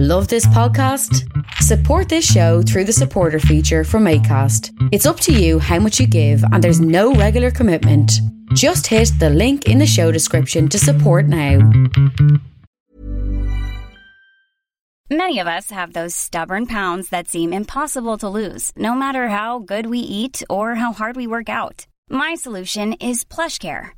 Love this podcast? Support this show through the supporter feature from ACAST. It's up to you how much you give, and there's no regular commitment. Just hit the link in the show description to support now. Many of us have those stubborn pounds that seem impossible to lose, no matter how good we eat or how hard we work out. My solution is PlushCare.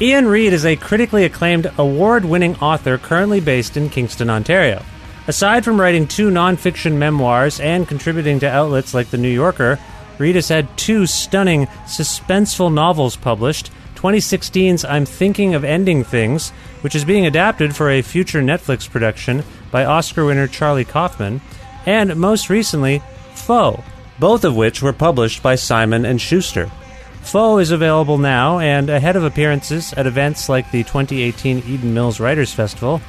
Iain Reid is a critically acclaimed award winning author currently based in Kingston, Ontario. Aside from writing two nonfiction memoirs and contributing to outlets like The New Yorker, Reid has had two stunning, suspenseful novels published 2016's I'm Thinking of Ending Things, which is being adapted for a future Netflix production by Oscar winner Charlie Kaufman, and most recently, Foe, both of which were published by Simon and Schuster. Foe is available now, and ahead of appearances at events like the 2018 Eden Mills Writers Festival,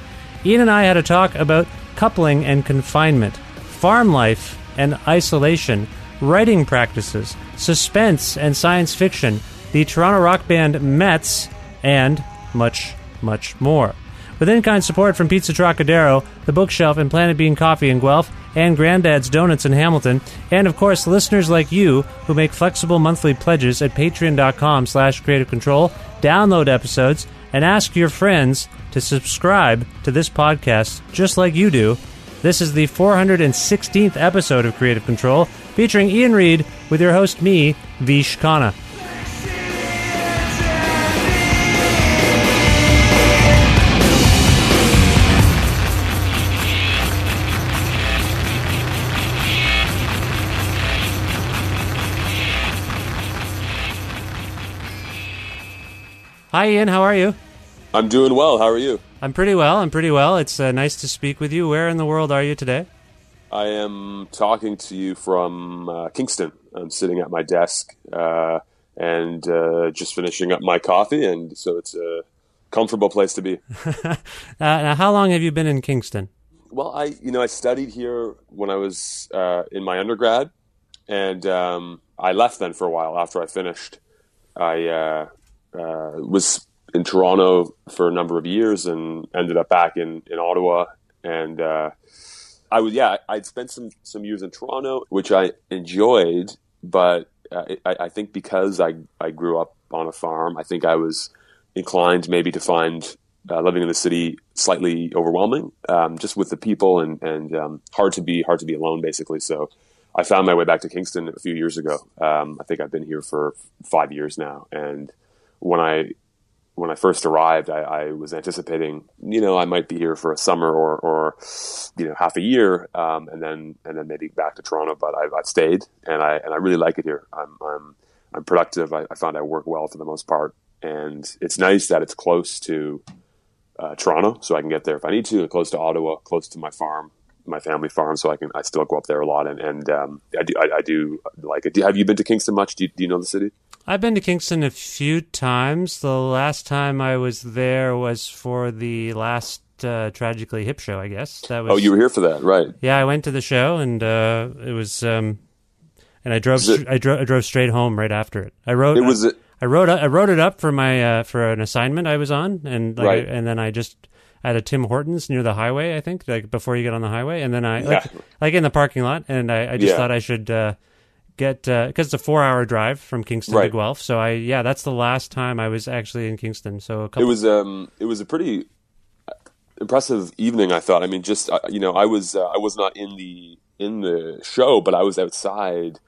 Iain and I had a talk about coupling and confinement, farm life and isolation, writing practices, suspense and science fiction, the Toronto rock band METZ, and much, much more. With in-kind support from Pizza Trocadero, The Bookshelf, and Planet Bean Coffee in Guelph, and Granddad's Donuts in Hamilton, and of course listeners like you who make flexible monthly pledges at patreon.com slash creative control, download episodes, and ask your friends to subscribe to this podcast just like you do. This is the 416th episode of Creative Control, featuring Iain Reid with your host me, Vish Khanna. Hi, Iain. How are you? I'm doing well. How are you? I'm pretty well. I'm pretty well. It's uh, nice to speak with you. Where in the world are you today? I am talking to you from uh, Kingston. I'm sitting at my desk uh, and uh, just finishing up my coffee, and so it's a comfortable place to be. uh, now, how long have you been in Kingston? Well, I you know I studied here when I was uh, in my undergrad, and um, I left then for a while after I finished. I uh, was in Toronto for a number of years and ended up back in, in Ottawa. And uh, I was, yeah, I'd spent some, some years in Toronto, which I enjoyed, but uh, I, I, think because I, I grew up on a farm, I think I was inclined maybe to find uh, living in the city slightly overwhelming, um, just with the people and, and um, hard to be hard to be alone, basically. So I found my way back to Kingston a few years ago. Um, I think I've been here for five years now, and when I when I first arrived, I, I, was anticipating, you know, I might be here for a summer or, or you know, half a year, um, and then and then maybe back to Toronto. But I've, I've, stayed, and I and I really like it here. I'm I'm, I'm productive. I, I found I work well for the most part, and it's nice that it's close to uh, Toronto, so I can get there if I need to, and close to Ottawa, close to my farm, my family farm, so I can I still go up there a lot, and and um, I do I, I, do like it. Have you been to Kingston much? Do you, do you know the city? I've been to Kingston a few times. The last time I was there was for the last uh, Tragically Hip show, I guess. That was. Oh, you were here for that, right? Yeah, I went to the show, and uh, it was. Um, and I drove. I drove. I drove straight home right after it. I wrote. It was. I wrote I wrote it up for my uh, for an assignment I was on, and like, Right. and then I just at a Tim Hortons near the highway, I think, like before you get on the highway, and then I like Yeah. like in the parking lot, and I, I just Yeah. thought I should uh, get because it's a four hour drive from Kingston to Guelph, so I yeah, that's the last time I was actually in Kingston. So a It was um it was a pretty impressive evening. I thought. I mean, just uh, you know, I was uh, I was not in the in the show, but I was outside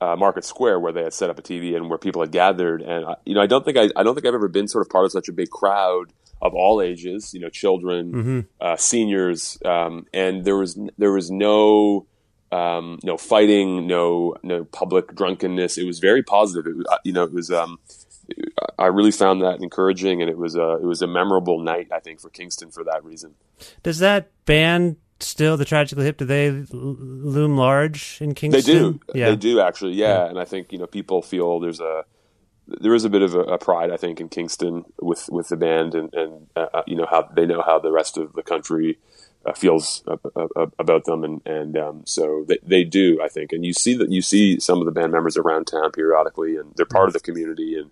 uh, Market Square where they had set up a TV and where people had gathered. And I, you know, I don't think I I don't think I've ever been sort of part of such a big crowd of all ages. You know, children, uh, seniors, um, and there was there was no. Um, no fighting, no no public drunkenness. It was very positive. It was, uh, you know, it was um, I really found that encouraging, and it was a it was a memorable night. I think for Kingston for that reason. Does that band still the Tragically Hip? Do they loom large in Kingston? They do, Yeah. they do actually, yeah. And I think you know people feel there's a there is a bit of a, a pride I think in Kingston with with the band, and and uh, you know how they know how the rest of the country. Uh, feels uh, uh, uh, about them, and and um, so they, they do, I think. And you see that you see some of the band members around town periodically, and they're part of the community. And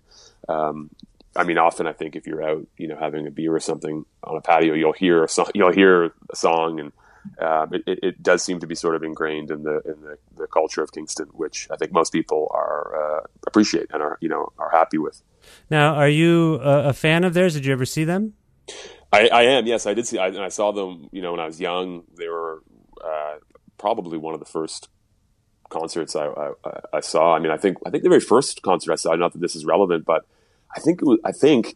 um, I mean, often I think if you're out, you know, having a beer or something on a patio, you'll hear a song, you'll hear a song, and um, it, it, does seem to be sort of ingrained in the in the, the culture of Kingston, which I think most people are uh, appreciate and are you know are happy with. Now, are you a fan of theirs? Did you ever see them? I, I am, yes, I did see, I, and I saw them, you know, when I was young. They were uh, probably one of the first concerts I, I, I saw. I mean, I think I think the very first concert I saw. Not that this is relevant, but I think it was. I think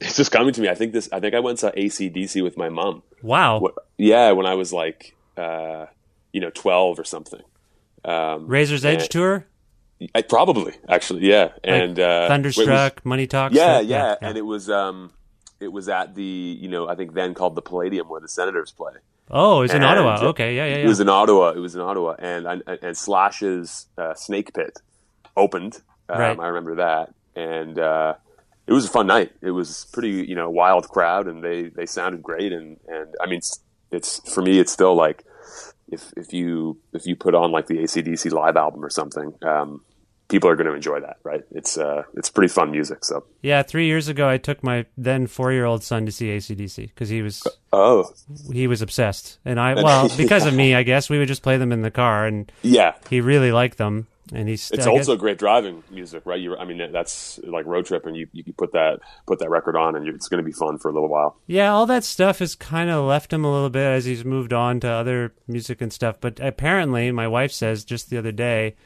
it's just coming to me. I think this. I think I went to ACDC with my mom. Wow. What, yeah, when I was like, uh, you know, twelve or something. Um, Razor's Edge tour? I, probably, actually, yeah. And uh, it was- Thunderstruck, Money Talks? yeah, stuff? yeah, and it was um, it was at the you know I think then called the Palladium where the Senators play. oh, it's in And, Ottawa. uh, Okay, yeah, yeah, It was in Ottawa. It was in Ottawa, and and, and Slash's uh, Snake Pit opened. Um, Right. I remember that, and uh, it was a fun night. It was pretty you know wild crowd, and they they sounded great. And and I mean, it's, it's for me, it's still like if if you if you put on like the ACDC live album or something. Um, People are going to enjoy that, right? It's uh, it's pretty fun music. So, yeah, three years ago, I took my then four-year-old son to see ACDC because he was oh, he was obsessed, and I well because of me, I guess we would just play them in the car, and yeah, he really liked them, and he's It's I guess- also great driving music, right? You, I mean, that's like road trip, and you, you put that put that record on, and you, it's going to be fun for a little while. Yeah, all that stuff has kind of left him a little bit as he's moved on to other music and stuff. But apparently, my wife says just the other day,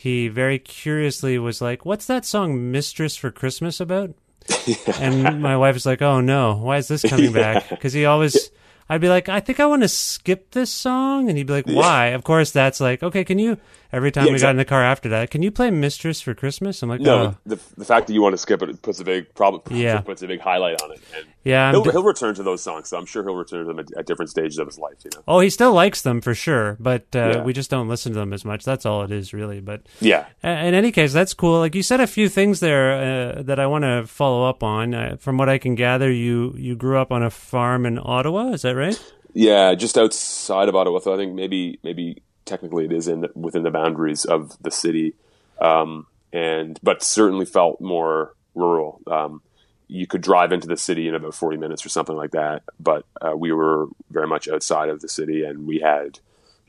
he very curiously was like, "What's that song, Mistress for Christmas, about?" and my wife was like, "Oh no, why is this coming back?" Because he always. I'd be like, I think I want to skip this song, and he'd be like, Why? Of course, that's like, okay. Can you? Every time Yeah, we got in the car after that, can you play "Mistress for Christmas"? I'm like, No, oh. the, the fact that you want to skip it puts a big problem. Yeah. puts a big highlight on it. And yeah. He'll, d- he'll return to those songs. So I'm sure he'll return to them at, at different stages of his life. You know. oh, he still likes them for sure, but uh, Yeah. we just don't listen to them as much. That's all it is, really. But Yeah. In any case, that's cool. Like you said, a few things there uh, that I want to follow up on. Uh, from what I can gather, you you grew up on a farm in Ottawa. Is that right? Yeah, just outside of Ottawa. So I think maybe maybe technically it is in within the boundaries of the city, um, and but certainly felt more rural. Um, you could drive into the city in about forty minutes or something like that, but uh, we were very much outside of the city, and we had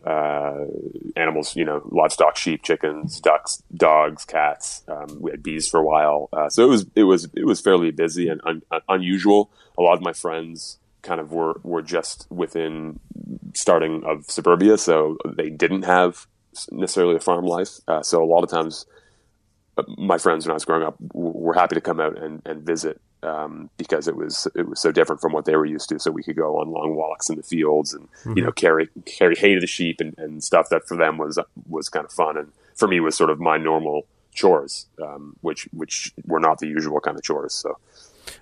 uh, animals, you know, livestock, sheep, chickens, ducks, dogs, cats. Um, we had bees for a while, uh, so it was it was it was fairly busy and un- unusual. A lot of my friends kind of were were just within starting of suburbia, so they didn't have necessarily a farm life. Uh, so a lot of times, uh, my friends when I was growing up were happy to come out and, and visit um, because it was it was so different from what they were used to. So we could go on long walks in the fields and you know carry carry hay to the sheep and, and stuff that for them was was kind of fun and for me was sort of my normal chores, um, which which were not the usual kind of chores. So.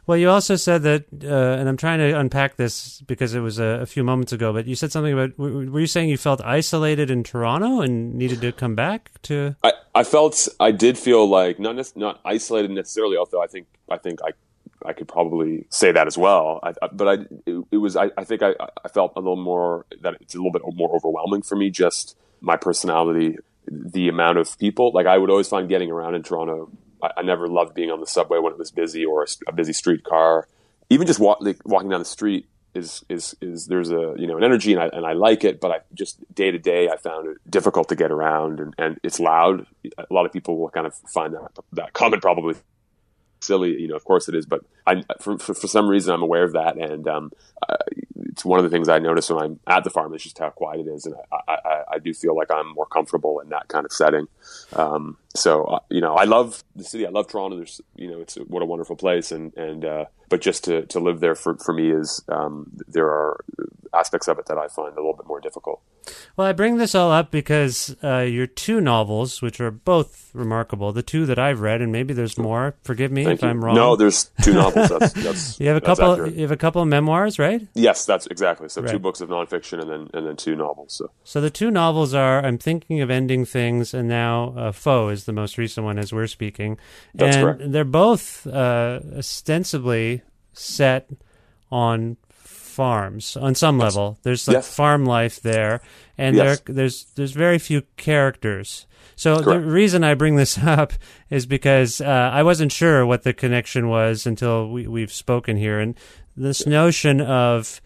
Well, you also said that, uh, and I'm trying to unpack this because it was a, a few moments ago. But you said something about were you saying you felt isolated in Toronto and needed to come back to? I, I felt I did feel like not not isolated necessarily, although I think I think I I could probably say that as well. I, I, but I it, it was I, I think I felt a little more that it's a little bit more overwhelming for me. Just my personality, the amount of people. Like I would always find getting around in Toronto I, I, never loved being on the subway when it was busy or a, a busy streetcar. Even just walk, like, walking down the street is is is there's a you know an energy and I and I like it, but I just day to day I found it difficult to get around and, and it's loud. A lot of people will kind of find that that comment probably silly. You know, of course it is, but I for, for, for some reason I'm aware of that, and um, uh, it's one of the things I notice when I'm at the farm is just how quiet it is, and I, I, I do feel like I'm more comfortable in that kind of setting. Um, so uh, you know, I love the city. I love Toronto. There's you know, it's what a wonderful place, and and uh, but just to to live there for for me is um, there are aspects of it that I find a little bit more difficult. Well, I bring this all up because uh, your two novels, which are both remarkable, the two that I've read, and maybe there's more. Forgive me Thank if you. I'm wrong. No, there's two novels. That's, that's you have a couple. Accurate. You have a couple of memoirs, right? Yes, that's exactly. So right. two books of nonfiction and then and then two novels. So so the two novels are "I'm Thinking of Ending Things" and now uh, "Foe" is the most recent one as we're speaking. That's and correct. they're both uh, ostensibly set on farms on some level. There's like Yes. farm life there, and Yes. there there's there's very few characters. So the reason I bring this up is because uh, I wasn't sure what the connection was until we, we've spoken here, and this notion of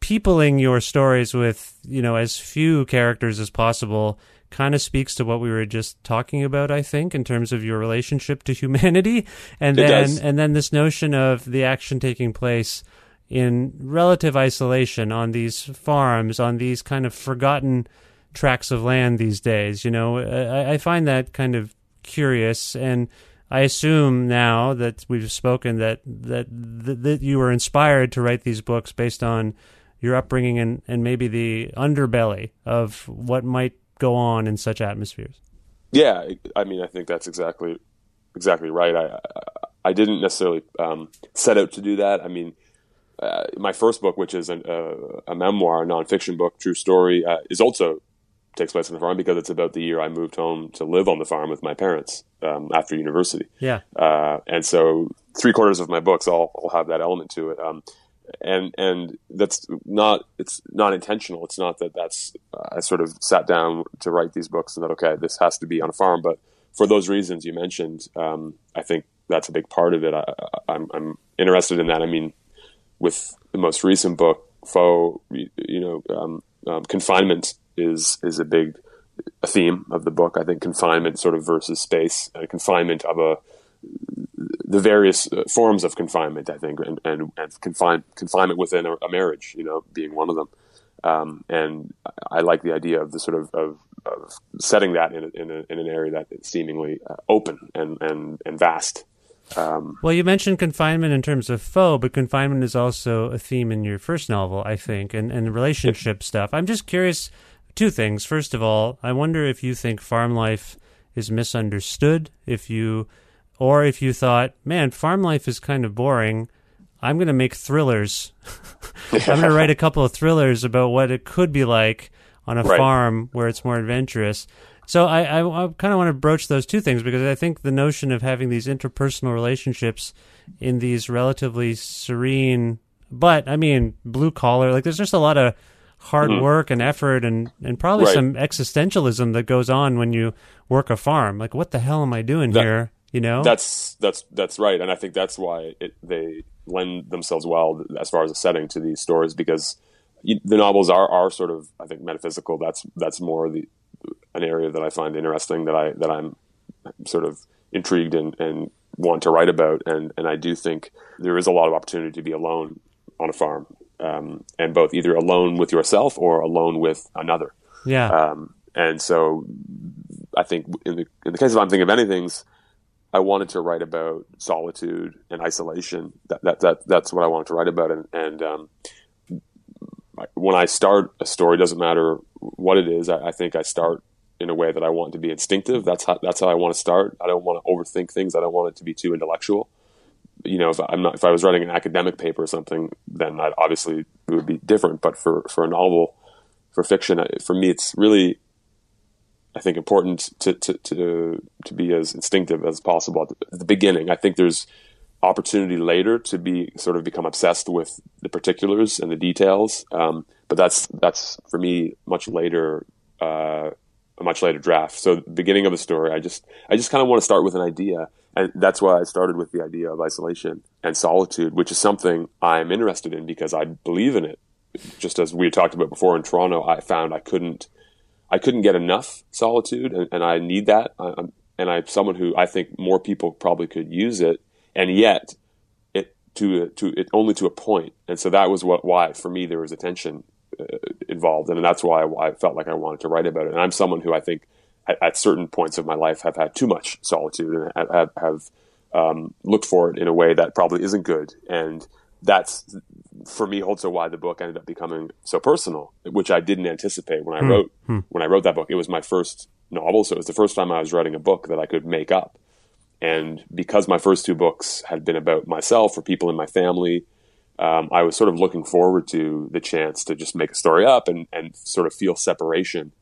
peopling your stories with you know as few characters as possible kind of speaks to what we were just talking about i think in terms of your relationship to humanity. And It then does. and then this notion of the action taking place in relative isolation on these farms on these kind of forgotten tracts of land these days you know. I, I find that kind of curious. And I assume now that we've spoken that that that, that you were inspired to write these books based on your upbringing and, and maybe the underbelly of what might go on in such atmospheres. yeah, I mean, I think that's exactly exactly right. I I, didn't necessarily um, set out to do that. I mean, uh, my first book, which is an, uh, a memoir, a nonfiction book, true story, uh, is also takes place on the farm because it's about the year I moved home to live on the farm with my parents um, after university. Yeah. uh, and so three quarters of my books all, all have that element to it. Um, and and that's not it's not intentional. It's not that that's uh, I sort of sat down to write these books and that okay this has to be on a farm. But for those reasons you mentioned, um, I think that's a big part of it. I, I, I'm I'm interested in that. I mean, with the most recent book, Foe, you, know, um, um, confinement is is a big theme of the book. I think confinement sort of versus space, uh, confinement of a the various uh, forms of confinement. I think, and and, and confine, confinement within a, a marriage, you know, being one of them. Um, and I like the idea of the sort of, of, of setting that in, a, in, a, in an area that is seemingly uh, open and, and, and vast. Um, Well, you mentioned confinement in terms of foe, but confinement is also a theme in your first novel, I think, and, and relationship stuff. I'm just curious two things. First of all, I wonder if you think farm life is misunderstood, if you or if you thought, man, farm life is kind of boring. I'm going to make thrillers. I'm going to write a couple of thrillers about what it could be like on a Right. farm where it's more adventurous. So I, I, I kind of want to broach those two things because I think the notion of having these interpersonal relationships in these relatively serene, but I mean blue collar, like there's just a lot of hard work and effort and, and probably Mm-hmm. Right. some existentialism that goes on when you work a farm. Like what the hell am I doing That- here? You know? That's that's that's right, and I think that's why it, they lend themselves well as far as a setting to these stories because you, the novels are are sort of I think metaphysical. That's that's more the an area that I find interesting that I that I'm sort of intrigued and, and want to write about, and and I do think there is a lot of opportunity to be alone on a farm, um, and both either alone with yourself or alone with another. yeah. Um, and so I think in the in the case of I'm thinking of Ending Things, I wanted to write about solitude and isolation. That that, that that's what I wanted to write about. And, and um, when I start a story, doesn't matter what it is. I, I think I start in a way that I want to be instinctive. That's how that's how I want to start. I don't want to overthink things. I don't want it to be too intellectual. You know, if I'm not if I was writing an academic paper or something, then I'd obviously it would be different. But for for a novel, for fiction, for me, it's really I think important to, to, to, to be as instinctive as possible at the, at the beginning. I think there's opportunity later to be sort of become obsessed with the particulars and the details. Um, but that's, that's for me much later, uh, a much later draft. So the beginning of a story, I just, I just kind of want to start with an idea and that's why I started with the idea of isolation and solitude, which is something I'm interested in because I believe in it. Just as we talked about before in Toronto, I found I couldn't, I couldn't get enough solitude, and, and I need that. I, and I'm someone who I think more people probably could use it, and yet it to to it only to a point. And so that was what why for me there was a tension uh, involved, and that's why, why I felt like I wanted to write about it. And I'm someone who I think at, at certain points of my life have had too much solitude and have, have um, looked for it in a way that probably isn't good. And that's for me also why the book ended up becoming so personal, which I didn't anticipate when I hmm. wrote hmm. when I wrote that book. It was my first novel, so it was the first time I was writing a book that I could make up. And because my first two books had been about myself or people in my family, um, I was sort of looking forward to the chance to just make a story up and, and sort of feel separation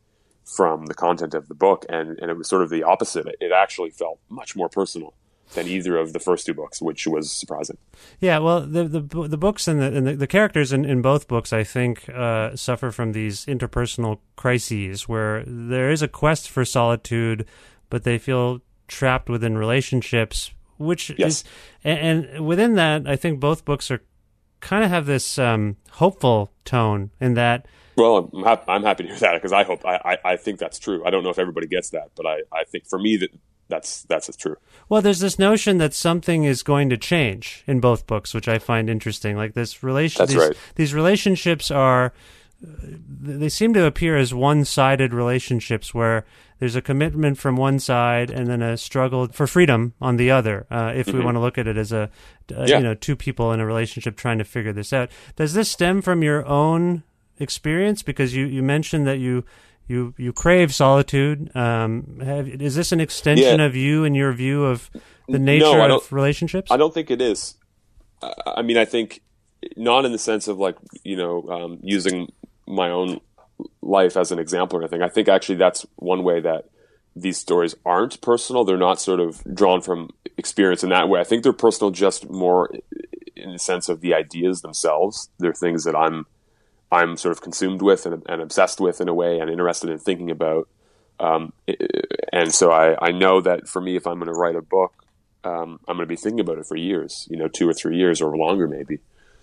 from the content of the book, and, and it was sort of the opposite. It actually felt much more personal than either of the first two books, which was surprising. Yeah, well, the the, the books and the, and the, the characters in, in both books, I think, uh, suffer from these interpersonal crises where there is a quest for solitude, but they feel trapped within relationships, which yes. is, and, and within that, I think both books are kind of have this um, hopeful tone in that well, I'm, ha- I'm happy to hear that because I hope I, I, I, think that's true. I don't know if everybody gets that, but I, I think for me that that's that's true. Well, there's this notion that something is going to change in both books, which I find interesting. Like this relation, that's these, right. these relationships are they seem to appear as one-sided relationships where there's a commitment from one side and then a struggle for freedom on the other. Uh, if mm-hmm. we want to look at it as a, uh, yeah. you know, two people in a relationship trying to figure this out, does this stem from your own experience? Because you, you mentioned that you you you crave solitude. Um, have, is this an extension yeah. of you and your view of the nature no, of relationships? I don't think it is. I mean, I think not in the sense of like you know um, using my own life as an example or anything. I think actually that's one way that these stories aren't personal. They're not sort of drawn from experience in that way. I think they're personal just more in the sense of the ideas themselves. They're things that I'm I'm sort of consumed with and, and, obsessed with in a way and interested in thinking about. Um, and so I, I know that for me, if I'm going to write a book, um, I'm going to be thinking about it for years, you know, two or three years or longer, maybe.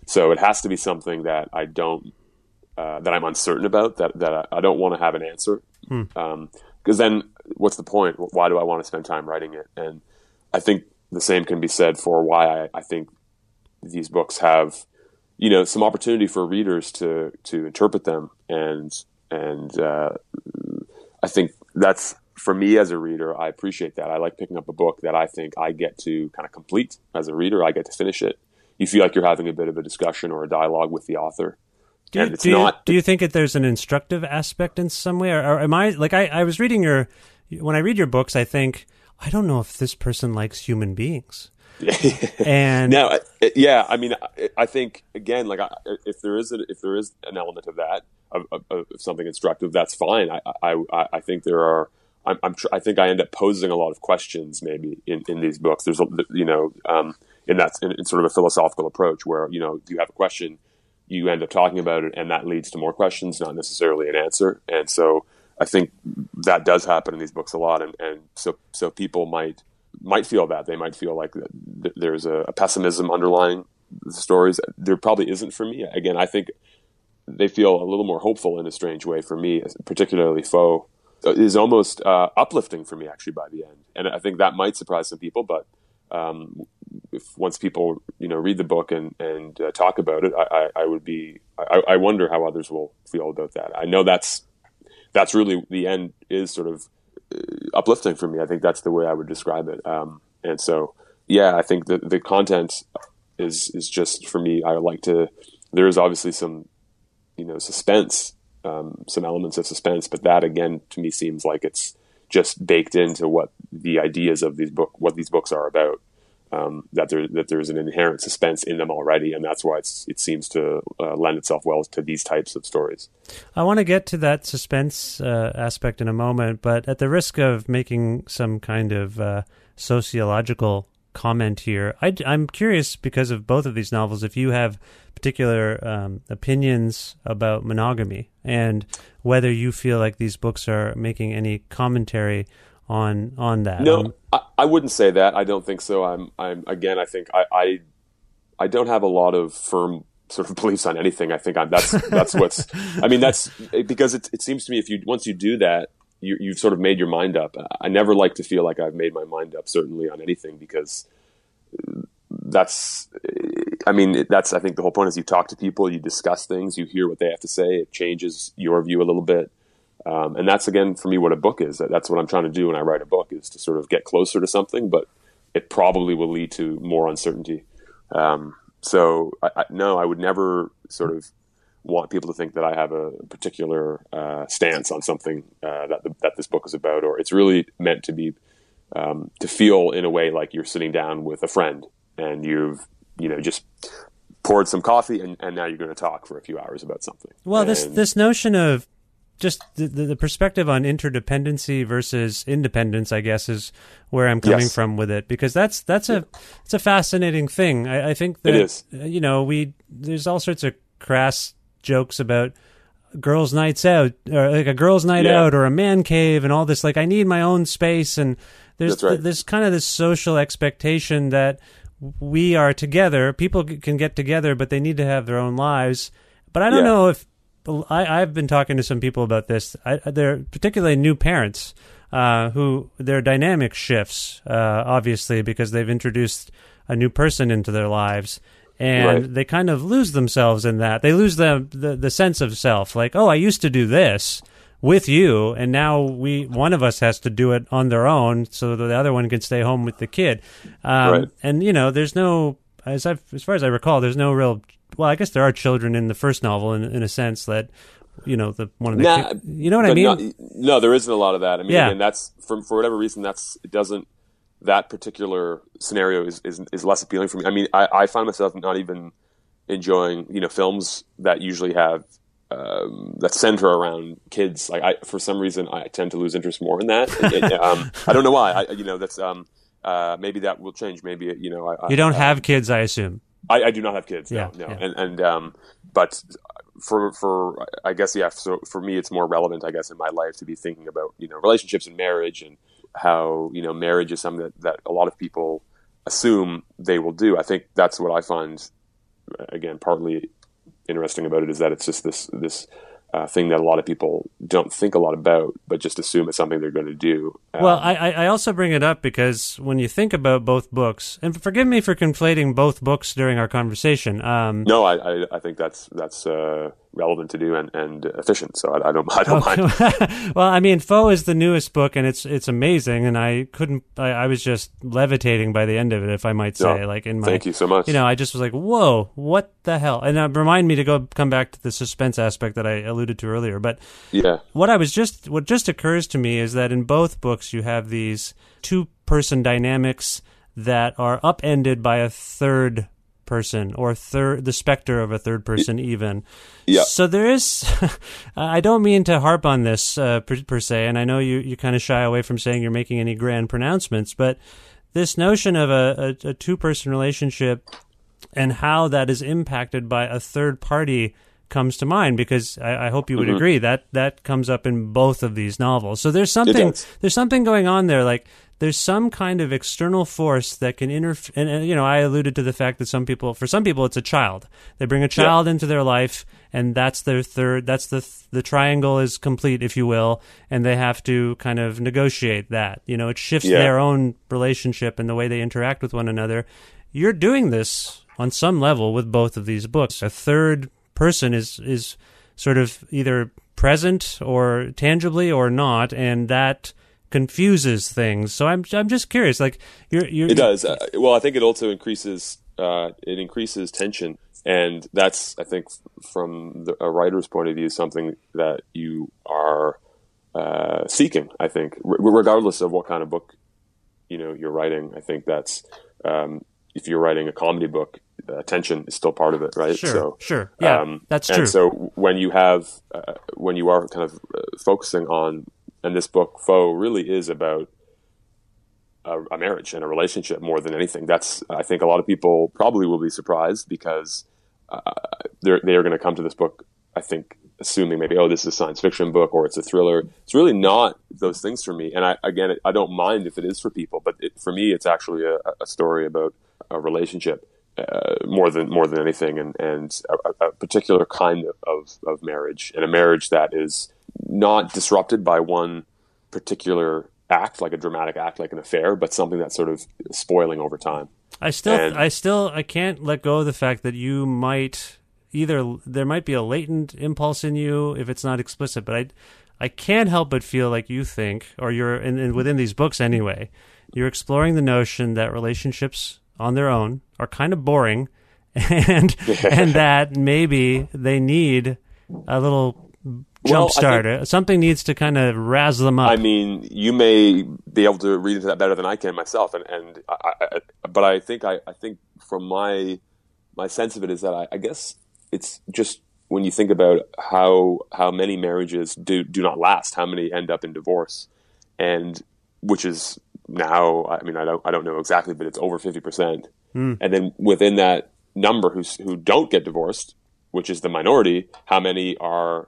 So it has to be something that I don't, uh, that I'm uncertain about, that, that I don't want to have an answer. Because hmm. um, then what's the point? Why do I want to spend time writing it? And I think the same can be said for why I, I think these books have you know some opportunity for readers to to interpret them. And and uh, I think that's for me as a reader I appreciate that. I like picking up a book that I think I get to kind of complete as a reader. I get to finish it. You feel like you're having a bit of a discussion or a dialogue with the author. Do you, do, not, you, do you think that there's an instructive aspect in some way? Or, or am I like I, I was reading your when I read your books I think I don't know if this person likes human beings and now, yeah, I mean, I think again, like if there is a, if there is an element of that of, of, of something instructive, that's fine. I, I, I think there are. I'm, I'm I think I end up posing a lot of questions maybe in, in these books. There's a, you know, um, in that in, in sort of a philosophical approach where you know you have a question, you end up talking about it, and that leads to more questions, not necessarily an answer. And so I think that does happen in these books a lot, and, and so so people might might feel that they might feel like there's a, a pessimism underlying the stories. There probably isn't for me. Again, I think they feel a little more hopeful in a strange way for me, particularly Foe is almost uh, uplifting for me actually by the end, and I think that might surprise some people. But um, if once people you know read the book and and uh, talk about it, I, I, I would be I, I, wonder how others will feel about that. I know that's that's really the end is sort of uh, uplifting for me. I think that's the way I would describe it. Um, and so, yeah, I think that the content is is just for me. I like to. There is obviously some, you know, suspense, um, some elements of suspense, but that again to me seems like it's just baked into what the ideas of these book, what these books are about um, that there that there's an inherent suspense in them already, and that's why it seems to uh, lend itself well to these types of stories. I want to get to that suspense uh, aspect in a moment, but at the risk of making some kind of uh, sociological comment here, I, am curious because of both of these novels if you have particular um, opinions about monogamy and whether you feel like these books are making any commentary on on that. No, Um, I, I wouldn't say that. I don't think so. I'm I'm again. I think I I, I don't have a lot of firm sort of beliefs on anything. I think I'm, that's that's what's. I mean, that's because it it seems to me if you once you do that. You, you've sort of made your mind up. I never like to feel like I've made my mind up, certainly on anything, because that's i mean that's i think the whole point is you talk to people you discuss things you hear what they have to say it changes your view a little bit um, and that's again for me what a book is that's what i'm trying to do when i write a book is to sort of get closer to something but it probably will lead to more uncertainty um, so I, I, no i would never sort of want people to think that i have a particular uh, stance on something uh, that, the, that this book is about or it's really meant to be um, to feel in a way like you're sitting down with a friend and you've you know just poured some coffee and, and now you're going to talk for a few hours about something. Well, this this notion of just the, the, the perspective on interdependency versus independence, I guess, is where I'm coming Yes. from with it because that's that's a it's a fascinating thing. I, I think that uh, you know we there's all sorts of crass jokes about girls' nights out or like a girls' night Yeah. out or a man cave and all this. Like I need my own space and there's right. there's kind of this social expectation that we are together. People can get together, but they need to have their own lives. But I don't Yeah. know if I, I've been talking to some people about this. I, they're particularly new parents uh, who their dynamic shifts, uh, obviously, because they've introduced a new person into their lives. And Right. they kind of lose themselves in that. They lose the, the the sense of self. Like, oh, I used to do this with you, and now we one of us has to do it on their own, so that the other one can stay home with the kid. Um, Right. And you know, there's no as I as far as I recall, there's no real. Well, I guess there are children in the first novel, in, in a sense that you know the one of the Nah, you know what I mean. No, no, there isn't a lot of that. I mean, Yeah. again, that's for for whatever reason that's it doesn't that particular scenario is, is is less appealing for me. I mean, I, I find myself not even enjoying you know films that usually have um, that center around kids. Like I, for some reason, I tend to lose interest more in that. It- it, um, I don't know why. I, you know, that's um, uh, maybe that will change. Maybe you know, I, You don't I, have kids, I assume. I, I do not have kids. Yeah, no, no. yeah. And and um, but for for I guess yeah. So for me, it's more relevant, I guess, in my life to be thinking about you know relationships and marriage and how you know marriage is something that, that a lot of people assume they will do. I think that's what I find again partly interesting about it is that it's just this this uh, thing that a lot of people don't think a lot about, but just assume it's something they're going to do. Well, Um, I, I I also bring it up because when you think about both books, and forgive me for conflating both books during our conversation. Um, no, I, I, I think that's that's uh, relevant to do and, and efficient. So I, I don't I don't mind. well, I mean, Foe is the newest book, and it's it's amazing, and I couldn't. I, I was just levitating by the end of it, if I might say. No, like in my, thank you so much. You know, I just was like, "Whoa, what the hell?" And uh, remind me to go come back to the suspense aspect that I alluded to earlier. But Yeah. what I was just what just occurs to me is that in both books you have these two person dynamics that are upended by a third person or third the specter of a third person even Yeah. so there is i don't mean to harp on this uh, per, per se and i know you, you kind of shy away from saying you're making any grand pronouncements but this notion of a, a, a two person relationship and how that is impacted by a third party comes to mind because I, I hope you would Mm-hmm. agree that that comes up in both of these novels. So there's something there's something going on there. Like there's some kind of external force that can interfere. And, and you know, I alluded to the fact that some people, for some people, it's a child. They bring a child into their life, and that's their third. That's the the triangle is complete, if you will, and they have to kind of negotiate that. You know, it shifts Yeah. their own relationship and the way they interact with one another. You're doing this on some level with both of these books. A third person is is sort of either present or tangibly or not, and that confuses things. So I'm I'm just curious. Like you're you're It does. Uh, well, I think it also increases uh, it increases tension, and that's I think from the, a writer's point of view something that you are uh, seeking. I think, R- regardless of what kind of book you know you're writing. I think that's um, if you're writing a comedy book, uh, tension is still part of it, right? Sure, so, sure. Yeah, um, that's and true. so when you have uh, when you are kind of uh, focusing on, and this book, Foe, really is about a, a marriage and a relationship more than anything. That's I think a lot of people probably will be surprised because uh, they're they are going to come to this book I think assuming maybe oh this is a science fiction book or it's a thriller. It's really not those things for me. And I again I don't mind if it is for people, but it, for me it's actually a, a story about a relationship. Uh, more than more than anything, and and a, a particular kind of, of marriage, and a marriage that is not disrupted by one particular act, like a dramatic act, like an affair, but something that's sort of spoiling over time. I still, and, I still, I can't let go of the fact that you might either there might be a latent impulse in you if it's not explicit, but I, I can't help but feel like you think, or you're, and, and within these books anyway, you're exploring the notion that relationships on their own are kind of boring, and and that maybe they need a little jumpstart well, Something needs to kind of razz them up. I mean, you may be able to read into that better than I can myself, and and I, I, but I think I, I think from my my sense of it is that I, I guess it's just when you think about how how many marriages do do not last, how many end up in divorce, and which is now I mean I don't I don't know exactly, but it's over fifty percent, mm. and then within that number who who don't get divorced, which is the minority, how many are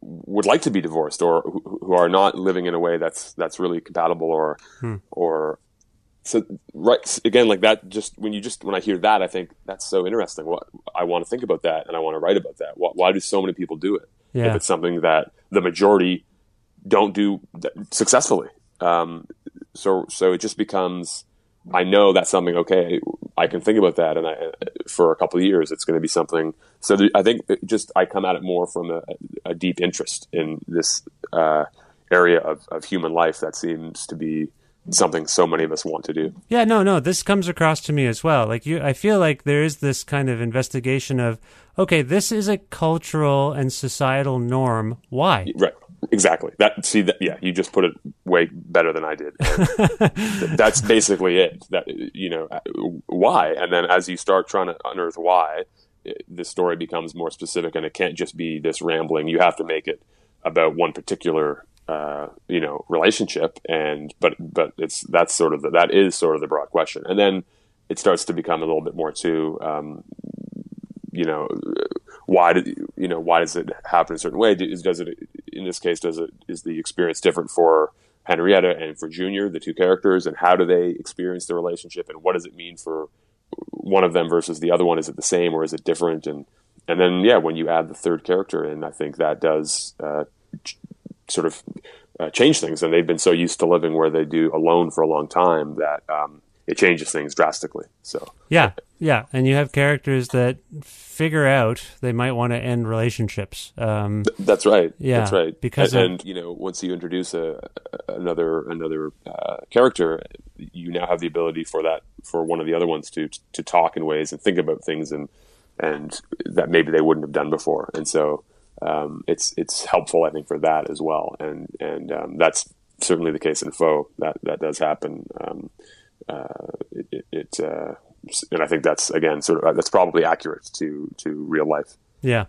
would like to be divorced or who, who are not living in a way that's that's really compatible or hmm. or so right again like that just when you just when I hear that I think that's so interesting what I want to think about that and I want to write about that why, why do so many people do it yeah. if it's something that the majority don't do successfully um, so so it just becomes I know that's something okay. I can think about that, and I, for a couple of years, it's going to be something. So th- I think just I come at it more from a, a deep interest in this uh, area of, of human life that seems to be something so many of us want to do. Yeah, no, no, this comes across to me as well. Like you, I feel like there is this kind of investigation of okay, this is a cultural and societal norm. Why? Right. Exactly. That see that yeah, you just put it way better than I did. that's basically it. That you know why, and then as you start trying to unearth why, the story becomes more specific, and it can't just be this rambling. You have to make it about one particular uh, you know relationship, and but but it's that's sort of the, that is sort of the broad question, and then it starts to become a little bit more too. Um, you know, why did you know why does it happen a certain way? Does, does it in this case does it is the experience different for Henrietta and for Junior, the two characters, and how do they experience the relationship, and what does it mean for one of them versus the other one? Is it the same or is it different? And and then yeah, when you add the third character in, I think that does uh, ch- sort of uh, change things. And they've been so used to living where they do alone for a long time that um, it changes things drastically. So yeah, yeah, and you have characters that figure out they might want to end relationships. Um, that's right. Yeah, that's right. Because and, of, and you know, once you introduce a, another another uh, character, you now have the ability for that for one of the other ones to to talk in ways and think about things and and that maybe they wouldn't have done before. And so um, it's it's helpful, I think, for that as well. And and um, that's certainly the case in Foe. That that does happen. Um, it, it uh, and I think that's again sort of that's probably accurate to to real life. Yeah.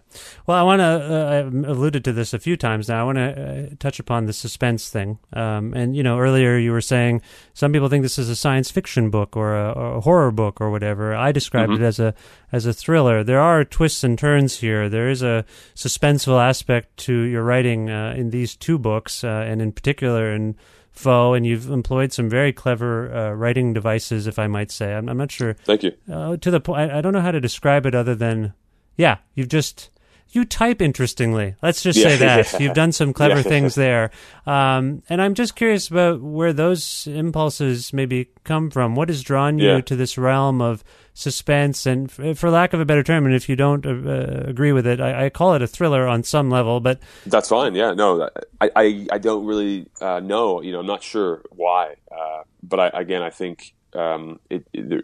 Well, I want to, uh, I've alluded to this a few times now. I want to uh, touch upon the suspense thing. Um, and, you know, earlier you were saying some people think this is a science fiction book or a, or a horror book or whatever. I described mm-hmm. it as a, as a thriller. There are twists and turns here. There is a suspenseful aspect to your writing uh, in these two books, uh, and in particular in Foe, and you've employed some very clever uh, writing devices, if I might say. I'm, I'm not sure. Thank you. Uh, to the point, I don't know how to describe it other than yeah, you've just you type interestingly. Let's just yeah, say that yeah. you've done some clever yeah. things there. Um, and I'm just curious about where those impulses maybe come from. What has drawn you to this realm of suspense? And f- for lack of a better term, and if you don't uh, uh, agree with it, I-, I, call it a thriller on some level. But that's fine. Yeah, no, I I, I don't really uh, know. You know, I'm not sure why. Uh, but I, again, I think um, it, it,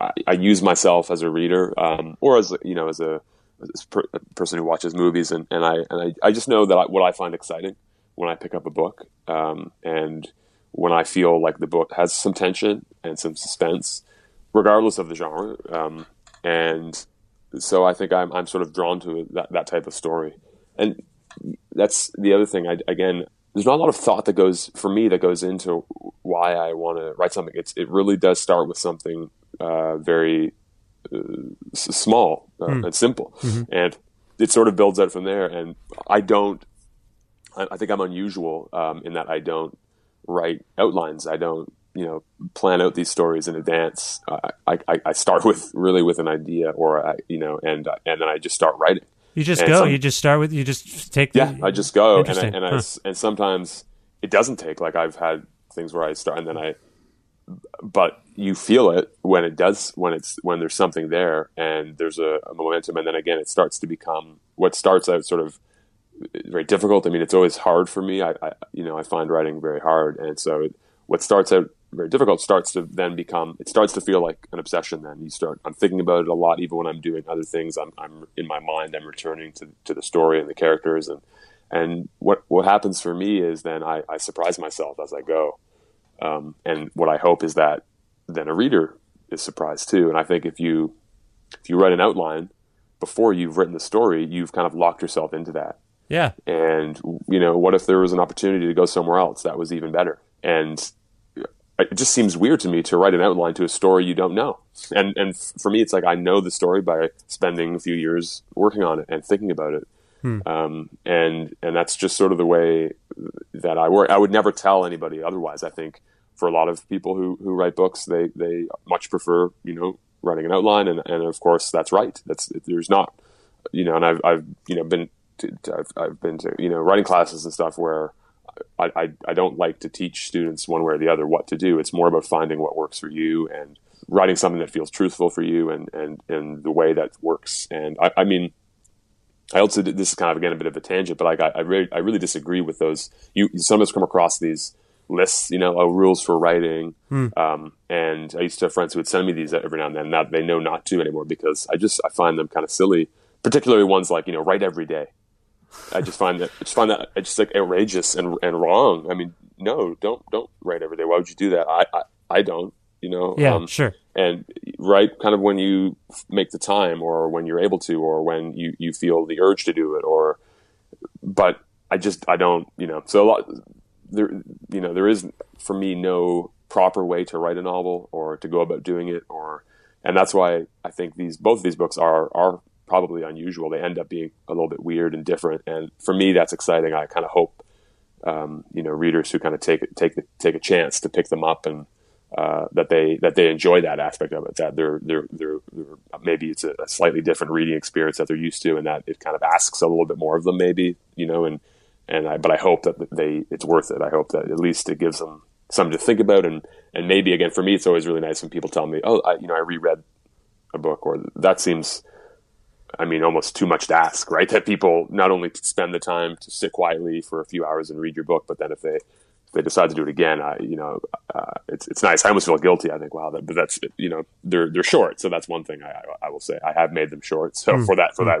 I, I, use myself as a reader, um, or as you know, as a, a, person who watches movies, and, and I and I, I just know that I, what I find exciting when I pick up a book, um, and when I feel like the book has some tension and some suspense, regardless of the genre, um, and so I think I'm I'm sort of drawn to that that type of story, and that's the other thing. I, again, there's not a lot of thought that goes for me that goes into why I want to write something. It's it really does start with something uh, very small uh, mm. and simple, mm-hmm. and it sort of builds out from there. And I don't. I, I think I'm unusual um, in that I don't write outlines. I don't you know plan out these stories in advance. I, I, I start with really with an idea, or I, you know, and and then I just start writing. You just And go. some- you just start with. You just take. The, Yeah, I just go, and I, and I Huh. and sometimes it doesn't take. Like I've had things where I start and then I, but you feel it when it does when it's when there's something there and there's a, a momentum, and then again it starts to become what starts out sort of very difficult. I mean, it's always hard for me. I, I you know I find writing very hard, and so what starts out very difficult starts to then become it starts to feel like an obsession. Then you start I'm thinking about it a lot, even when I'm doing other things. I'm I'm in my mind. I'm returning to to the story and the characters, and and what what happens for me is then I, I surprise myself as I go, um, and what I hope is that then a reader is surprised too. And I think if you if you write an outline before you've written the story, you've kind of locked yourself into that. Yeah. and you know what if there was an opportunity to go somewhere else that was even better? And it just seems weird to me to write an outline to a story you don't know. And and for me it's like i know the story by spending a few years working on it and thinking about it. Um, and and that's just sort of the way that i work. I would never tell anybody otherwise i think for a lot of people who who write books they they much prefer you know writing an outline and and of course that's right that's there's not you know, and I've, I've, you know, been, to, I've, I've been to, you know, writing classes and stuff where I, I, I don't like to teach students one way or the other what to do. It's more about finding what works for you and writing something that feels truthful for you and, and, and the way that works. And I, I mean, I also this is kind of again a bit of a tangent, but like I, I really, I really disagree with those. You, some of us come across these lists, you know, of rules for writing. Um, and I used to have friends who would send me these every now and then. Now they know not to anymore because I just I find them kind of silly, particularly ones like you know write every day. I just find that I just find that it's just like outrageous and and wrong. I mean, no, don't don't write every day. Why would you do that? I I, I don't. You know. Yeah. Um, sure. and write kind of when you make the time or when you're able to or when you, you feel the urge to do it or but I just I don't you know so a lot there you know there is for me no proper way to write a novel or to go about doing it or and that's why I think these both of these books are are probably unusual they end up being a little bit weird and different and for me that's exciting I kind of hope um, you know readers who kind of take take take a chance to pick them up and uh, that they that they enjoy that aspect of it. That they're they're they're, they're maybe it's a, a slightly different reading experience that they're used to, and that it kind of asks a little bit more of them, maybe you know. And and I, but I hope that they it's worth it. I hope that at least it gives them something to think about, and and maybe again for me, it's always really nice when people tell me, oh, I, you know, I reread a book, or that seems. I mean, almost too much to ask, right? That people not only spend the time to sit quietly for a few hours and read your book, but then if they if they decide to do it again, I, you know, uh, it's it's nice. I almost feel guilty. I think, wow, that, but that's you know, they're they're short, so that's one thing I, I, I will say. I have made them short, so for that for that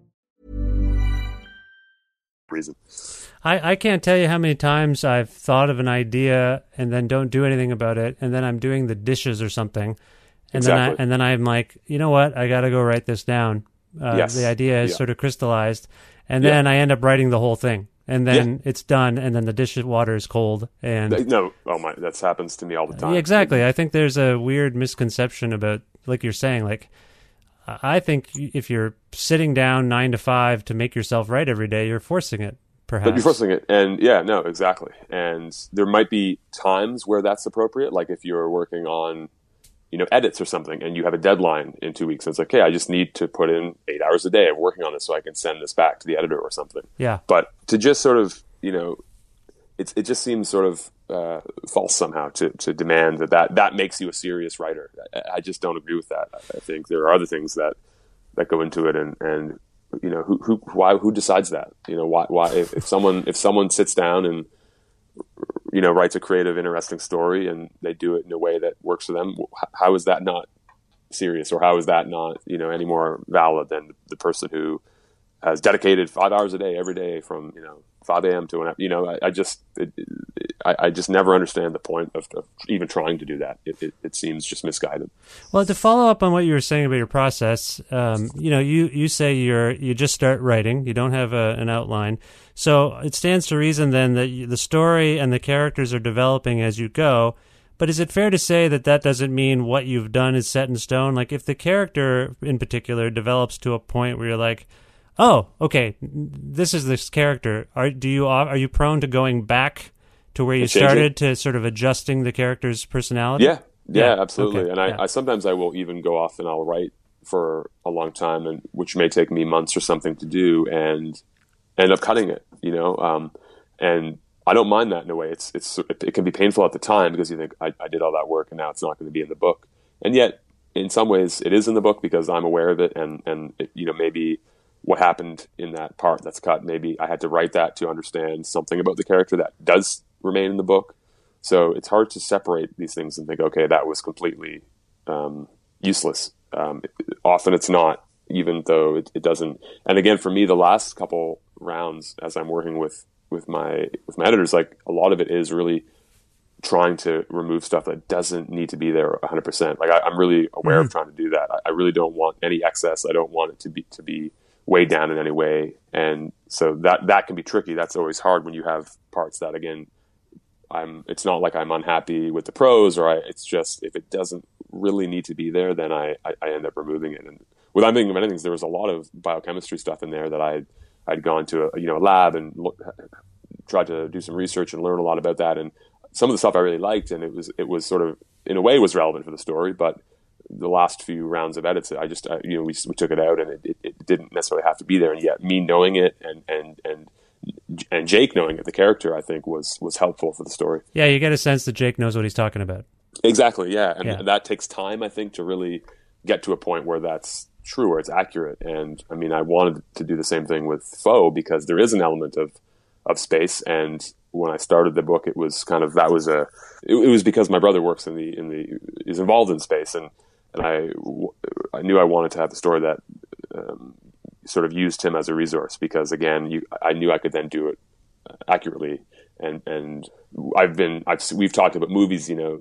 Reason. I, I can't tell you how many times I've thought of an idea and then don't do anything about it, and then I'm doing the dishes or something, and then I, and then I'm like, you know what, I got to go write this down. Uh, Yes. The idea is Yeah. sort of crystallized, and Yeah. then I end up writing the whole thing, and then it's done, and then the dish water is cold, and No, oh my, that happens to me all the time. Yeah, exactly. I think there's a weird misconception about, like you're saying, like I think if you're sitting down nine to five to make yourself write every day, you're forcing it. Perhaps. But you're forcing it, and yeah, no, exactly. And there might be times where that's appropriate, like if you're working on you know edits or something, and you have a deadline in two weeks. And it's like, okay, I just need to put in eight hours a day of working on this so I can send this back to the editor or something. Yeah. But to just sort of you know, it's it just seems sort of uh, false somehow to, to demand that, that that makes you a serious writer. I, I just don't agree with that. I think there are other things that that go into it, and and you know who who why who decides that? You know why why if, if someone if someone sits down and you know writes a creative, interesting story, and they do it in a way that works for them, how is that not serious, or how is that not you know any more valid than the person who has dedicated five hours a day every day from you know 5 a.m. to an you know I, I just it, I, I, just never understand the point of, of even trying to do that. It, it, it, seems just misguided. Well, to follow up on what you were saying about your process, um, you know, you, you say you're you just start writing, you don't have a, an outline, so it stands to reason then that you, the story and the characters are developing as you go. But is it fair to say that that doesn't mean what you've done is set in stone? Like if the character in particular develops to a point where you're like, oh, okay, this is this character. Are do you are you prone to going back to where you started to sort of adjusting the character's personality? Yeah, yeah, yeah. absolutely. Okay. And I, yeah. I sometimes I will even go off and I'll write for a long time, and which may take me months or something to do, and end up cutting it. You know, um, and I don't mind that in a way. It's it's it can be painful at the time because you think I, I did all that work and now it's not going to be in the book, and yet in some ways it is in the book because I'm aware of it, and and it, you know maybe what happened in that part that's cut. Maybe I had to write that to understand something about the character that does remain in the book. So it's hard to separate these things and think, okay, that was completely um, useless. Um, often it's not, even though it, it, doesn't. And again, for me, the last couple rounds, as I'm working with with my with my editors, like a lot of it is really trying to remove stuff that doesn't need to be there 100%. Like I, am really aware mm-hmm. of trying to do that. I, I, really don't want any excess. I don't want it to be to be weighed down in any way. And so that that can be tricky. That's always hard when you have parts that again I'm it's not like I'm unhappy with the prose or I it's just if it doesn't really need to be there then I, I, I end up removing it. And without thinking of anything, there was a lot of biochemistry stuff in there that I I'd gone to a you know a lab and look, tried to do some research and learn a lot about that and some of the stuff I really liked and it was it was sort of in a way was relevant for the story but the last few rounds of edits, I just, you know, we, we took it out and it, it, it, didn't necessarily have to be there. And yet me knowing it and, and, and, and Jake knowing it, the character, I think was, was helpful for the story. Yeah. You get a sense that Jake knows what he's talking about. Exactly. Yeah. And yeah. that takes time, I think, to really get to a point where that's true, where it's accurate. And I mean, I wanted to do the same thing with Foe because there is an element of, of space and when I started the book, it was kind of that was a it, it, was because my brother works in the in the is involved in space, and and I, I knew I wanted to have a story that um, sort of used him as a resource because again, you, I knew I could then do it accurately. And, and I've been, I've, we've talked about movies, you know,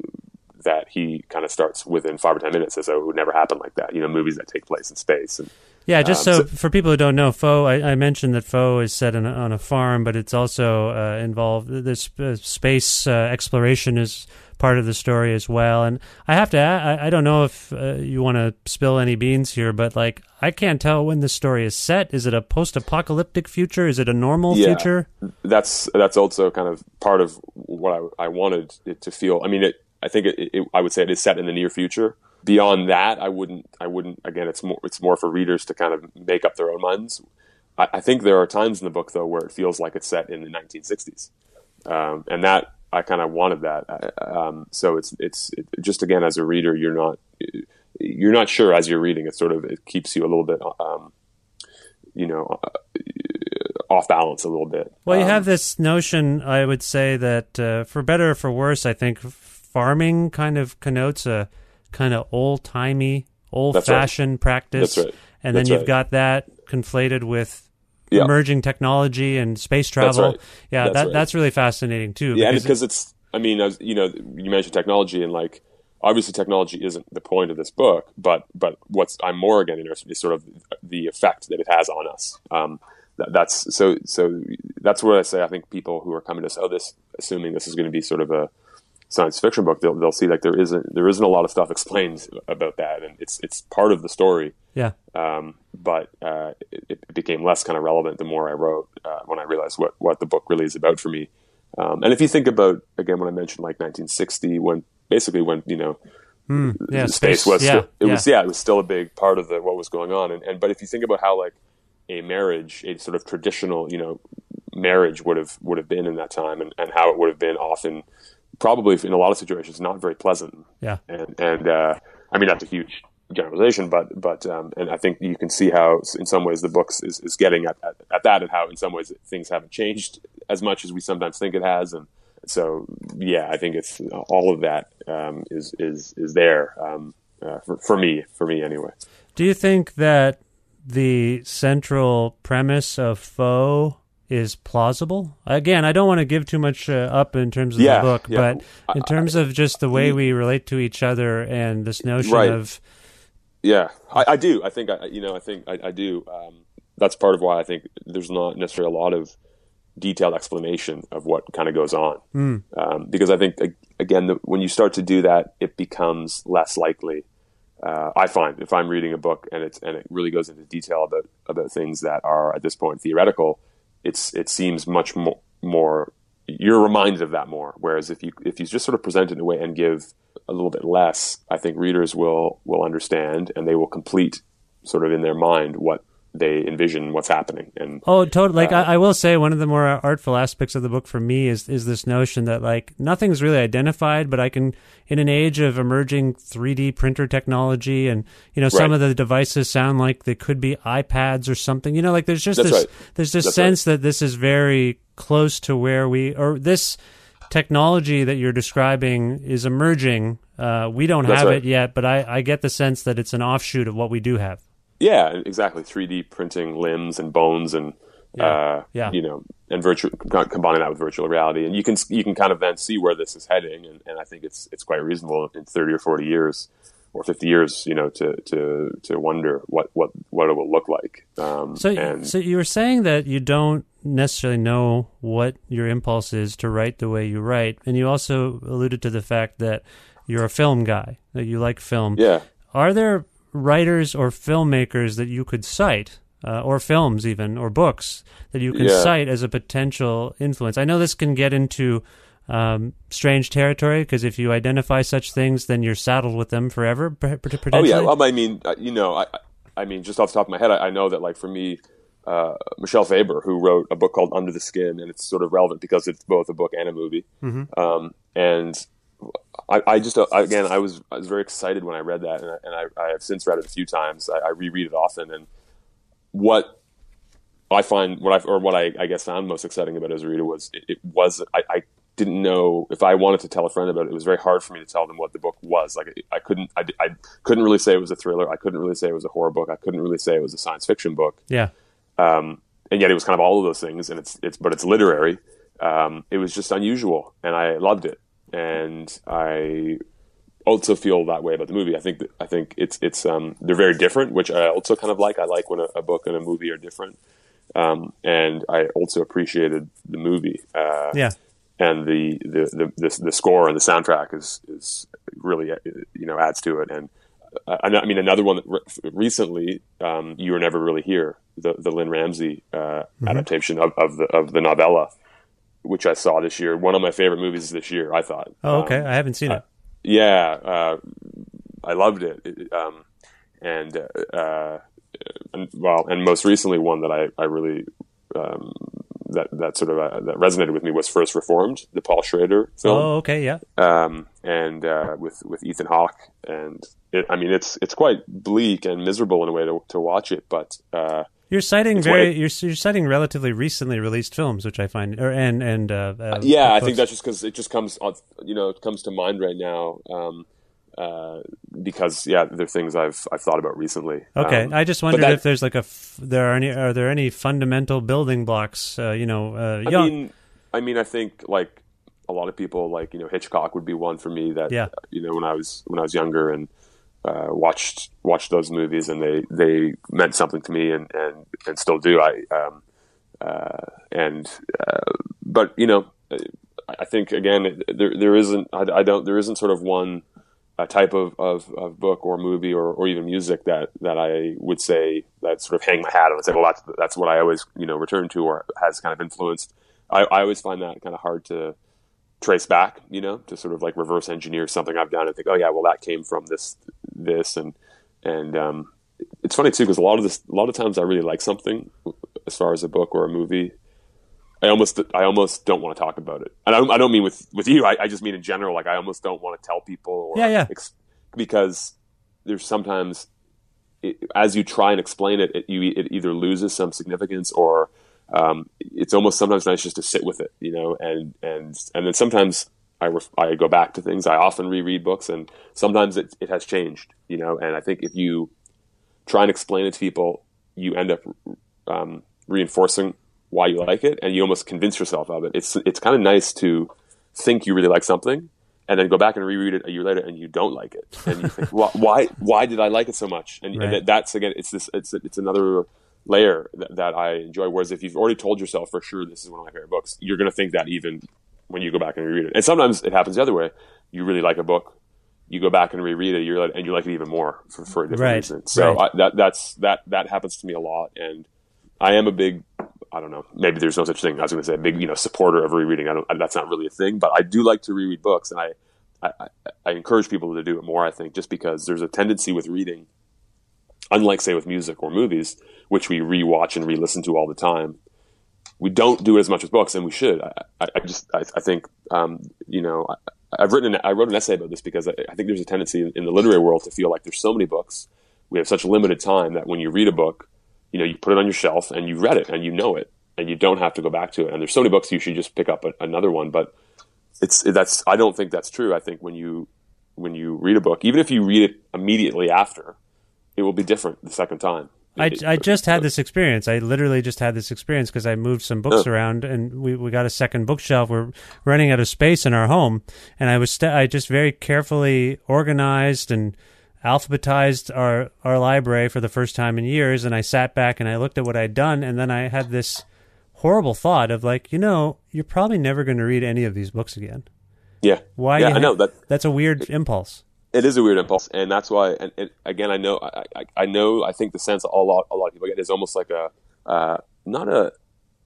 that he kind of starts within five or 10 minutes as though it would never happen like that, you know, movies that take place in space. And, yeah, just um, so, so, for people who don't know, Foe, I, I mentioned that Foe is set a, on a farm, but it's also uh, involved. This uh, space uh, exploration is part of the story as well. And I have to, I, I don't know if uh, you want to spill any beans here, but like, I can't tell when the story is set. Is it a post-apocalyptic future? Is it a normal yeah, future? That's that's also kind of part of what I, I wanted it to feel. I mean, it, I think it, it, I would say it is set in the near future. Beyond that, I wouldn't. I wouldn't. Again, it's more. It's more for readers to kind of make up their own minds. I, I think there are times in the book though where it feels like it's set in the 1960s, um, and that I kind of wanted that. Um, so it's it's it, just again as a reader, you're not you're not sure as you're reading. It sort of it keeps you a little bit, um, you know, uh, off balance a little bit. Well, you um, have this notion. I would say that uh, for better or for worse, I think farming kind of connotes a kind of old timey, old fashioned right. practice, right. and then you've right. got that conflated with yeah. emerging technology and space travel. That's. Yeah, that's that that's really fascinating too. Yeah, because, it's. I mean, as, you know, you mentioned technology, and like obviously technology isn't the point of this book, but but what's I'm more again interested in is sort of the effect that it has on us. Um, that, that's so so that's what I say. I think people who are coming to oh this assuming this is going to be sort of a science fiction book, they'll they'll see like there isn't there isn't a lot of stuff explained about that, and it's it's part of the story. Yeah. Um, but uh, it, it, became less kind of relevant the more I wrote uh, when I realized what what the book really is about for me. Um, and if you think about again when I mentioned like 1960, when basically when you know Mm, yeah, space, space, was yeah, still, it yeah. was yeah it was still a big part of the what was going on and, and but if you think about how like a marriage a sort of traditional you know marriage would have would have been in that time and, and how it would have been often probably in a lot of situations not very pleasant. Yeah. and and uh, I mean that's a huge generalization but but um, and I think you can see how in some ways the books is, is getting at, at, at that and how in some ways things haven't changed as much as we sometimes think it has. And so yeah I think it's all of that um, is is is there um, uh, for, for me for me anyway. Do you think that the central premise of Foe is plausible? Again, I don't want to give too much uh, up in terms of Yeah, the book, yeah. but in terms of just the way we relate to each other and this notion Right. of Yeah, I, I do. I think I, you know, I think I, I do. Um, that's part of why I think there's not necessarily a lot of detailed explanation of what kind of goes on, Mm. um, because I think again, the, when you start to do that, it becomes less likely. Uh, I find if I'm reading a book and it's and it really goes into detail about about things that are at this point theoretical, it's it seems much more more you're reminded of that more. Whereas if you if you just sort of present it in a way and give a little bit less, I think readers will will understand and they will complete sort of in their mind what they envision what's happening. And Oh, totally. Like Uh, I, I will say, one of the more artful aspects of the book for me is is this notion that like nothing's really identified, but I can, in an age of emerging 3D printer technology, and you know, some Right. of the devices sound like they could be iPads or something. You know, like there's just That's this right. there's this That's sense that this is very close to where we or this technology that you're describing is emerging. Uh, we don't That's have right. it yet, but I, I get the sense that it's an offshoot of what we do have. Yeah, exactly. 3D printing limbs and bones and uh, Yeah. you know, and virtual combining that with virtual reality, and you can you can kind of then see where this is heading, and, and I think it's it's quite reasonable in 30 or 40 years or 50 years, you know, to to to wonder what what what it will look like. Um, So, and so you were saying that you don't necessarily know what your impulse is to write the way you write, and you also alluded to the fact that you're a film guy, that you like film. yeah, Are there writers or filmmakers that you could cite, uh, or films even, or books that you can Yeah. cite as a potential influence? I know this can get into um, strange territory because if you identify such things, then you're saddled with them forever. Oh yeah. Well, I mean, uh, you know, I, I mean, just off the top of my head, I, I know that like for me, uh, Michel Faber, who wrote a book called Under the Skin, and it's sort of relevant because it's both a book and a movie. Um, and I, I just uh, again, I was I was very excited when I read that, and I, and I, I have since read it a few times. I, I reread it often, and what I find what I or what I, I guess found most exciting about it as a reader was it, it was I, I didn't know if I wanted to tell a friend about it. It was very hard for me to tell them what the book was. Like I couldn't I, I couldn't really say it was a thriller. I couldn't really say it was a horror book. I couldn't really say it was a science fiction book. yeah. Um, and yet it was kind of all of those things. And it's it's but it's literary. Um, it was just unusual, and I loved it. And I also feel that way about the movie. I think I think it's it's um, they're very different, which I also kind of like. I like when a, a book and a movie are different, um, and I also appreciated the movie. Uh, Yeah. and the the, the the the score and the soundtrack is is really uh, you know adds to it. And uh, I mean another one that re- recently um, you were never really here the the Lynne Ramsay uh, adaptation of, of the of the novella, which I saw this year. One of my favorite movies this year. I thought. Oh, okay. Um, I haven't seen it. yeah, uh, I loved it. It- um, and uh, uh, and, well, and most recently, one that I I really um, that that sort of uh, that resonated with me was First Reformed, the Paul Schrader film, Oh, okay. Yeah. um, and uh, with with Ethan Hawke, and it, I mean it's it's quite bleak and miserable in a way to to watch it, but uh, You're citing very you're, you're citing relatively recently released films, which I find or and and uh, uh, yeah, I think that's just because it just comes on, you know, it comes to mind right now. Um, uh, because yeah, they're things I've I've thought about recently. okay. Um, I just wondered that- if there's like a f- there are any are there any fundamental building blocks? Uh, you know, uh, I young- mean, I mean, I think like a lot of people, like you know, Hitchcock would be one for me. That Yeah. you know, when I was when I was younger and uh, watched watched those movies, and they they meant something to me, and and, and still do. I um, uh, and uh, but you know, I, think again, there there isn't I, I don't there isn't sort of one uh, type of, of, of book or movie or, or even music that, that I would say that sort of hang my hat on and say, well, that's, that's what I always, you know, return to or has kind of influenced. I, I always find that kind of hard to, trace back, you know, to sort of like reverse engineer something I've done and think, oh yeah, well that came from this, this, and and um, it's funny too because a lot of this, a lot of times I really like something as far as a book or a movie. I almost, I almost don't want to talk about it, and I don't, I don't mean with with you. I, I just mean in general. Like I almost don't want to tell people. Or Yeah, yeah. Ex- because there's sometimes it, as you try and explain it, it, you it either loses some significance or um, it's almost sometimes nice just to sit with it, you know, and and and then sometimes I ref- I go back to things. I often reread books, and sometimes it it has changed, you know. And I think if you try and explain it to people, you end up um, reinforcing why you like it, and you almost convince yourself of it. It's it's kind of nice to think you really like something, and then go back and reread it a year later, and you don't like it, and you think, why, why why did I like it so much? And, Right. and that's again, it's this it's it's another layer that, that I enjoy. Whereas if you've already told yourself for sure this is one of my favorite books, you're going to think that even when you go back and reread it. And sometimes it happens the other way. You really like a book, you go back and reread it, you're like, and you like it even more for, for a different Right, reason. So right. I, that that's that that happens to me a lot, and I am a big. I don't know. Maybe there's no such thing. I was going to say a big, you know, supporter of rereading. I don't. That's not really a thing, but I do like to reread books, and I, I- I encourage people to do it more. I think just because there's a tendency with reading, unlike say with music or movies, which we rewatch and re-listen to all the time, we don't do it as much with books, and we should. I, I, just, I, I think, um, you know, I, I've written, an, I wrote an essay about this because I, I think there's a tendency in, in the literary world to feel like there's so many books, we have such limited time that when you read a book, you know, you put it on your shelf and you read it and you know it, and you don't have to go back to it. And there's so many books you should just pick up a, another one, but it's that's I don't think that's true. I think when you when you read a book, even if you read it immediately after, it will be different the second time. I, I just had this experience. I literally just had this experience because I moved some books Oh. around and we, we got a second bookshelf. We're running out of space in our home, and I was st- I just very carefully organized and alphabetized our our library for the first time in years. And I sat back and I looked at what I'd done, and then I had this horrible thought of like, you know, you're probably never going to read any of these books again. yeah, Why? Yeah, I know have- that That's a weird impulse. It is a weird impulse, and that's why. And, and again, I know, I, I, I know, I think the sense a lot, a lot of people get is almost like a, uh, not a,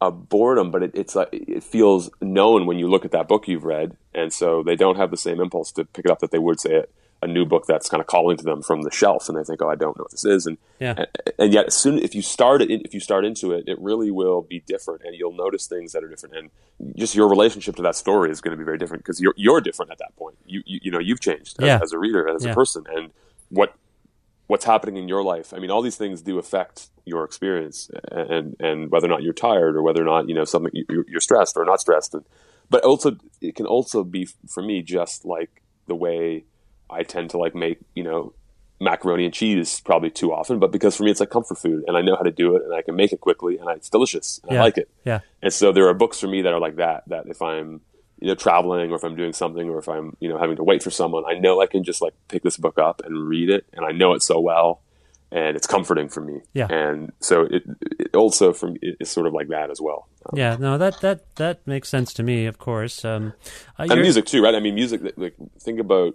a boredom, but it, it's like it feels known when you look at that book you've read, and so they don't have the same impulse to pick it up that they would say a, a new book that's kind of calling to them from the shelf, and they think, oh, I don't know what this is, and Yeah. and, and yet as soon if you start it, if you start into it, it really will be different, and you'll notice things that are different, and just your relationship to that story is going to be very different because you're you're different at that point. You you, you know you've changed as, Yeah. as a reader, as Yeah. a person, and what what's happening in your life. I mean, all these things do affect your experience, and and whether or not you're tired or whether or not you know something you're, you're stressed or not stressed, and but also it can also be for me just like the way I tend to like make you know macaroni and cheese probably too often, but because for me it's like comfort food, and I know how to do it, and I can make it quickly, and it's delicious, and Yeah. I like it. Yeah. And so there are books for me that are like that. That if I'm you know traveling or if I'm doing something or if I'm you know having to wait for someone, I know I can just like pick this book up and read it, and I know it so well, and it's comforting for me. Yeah. And so it, it also from me it's sort of like that as well. Um, Yeah, no, that that that makes sense to me. Of course, um, uh, and music too, right? I mean, music. Like, think about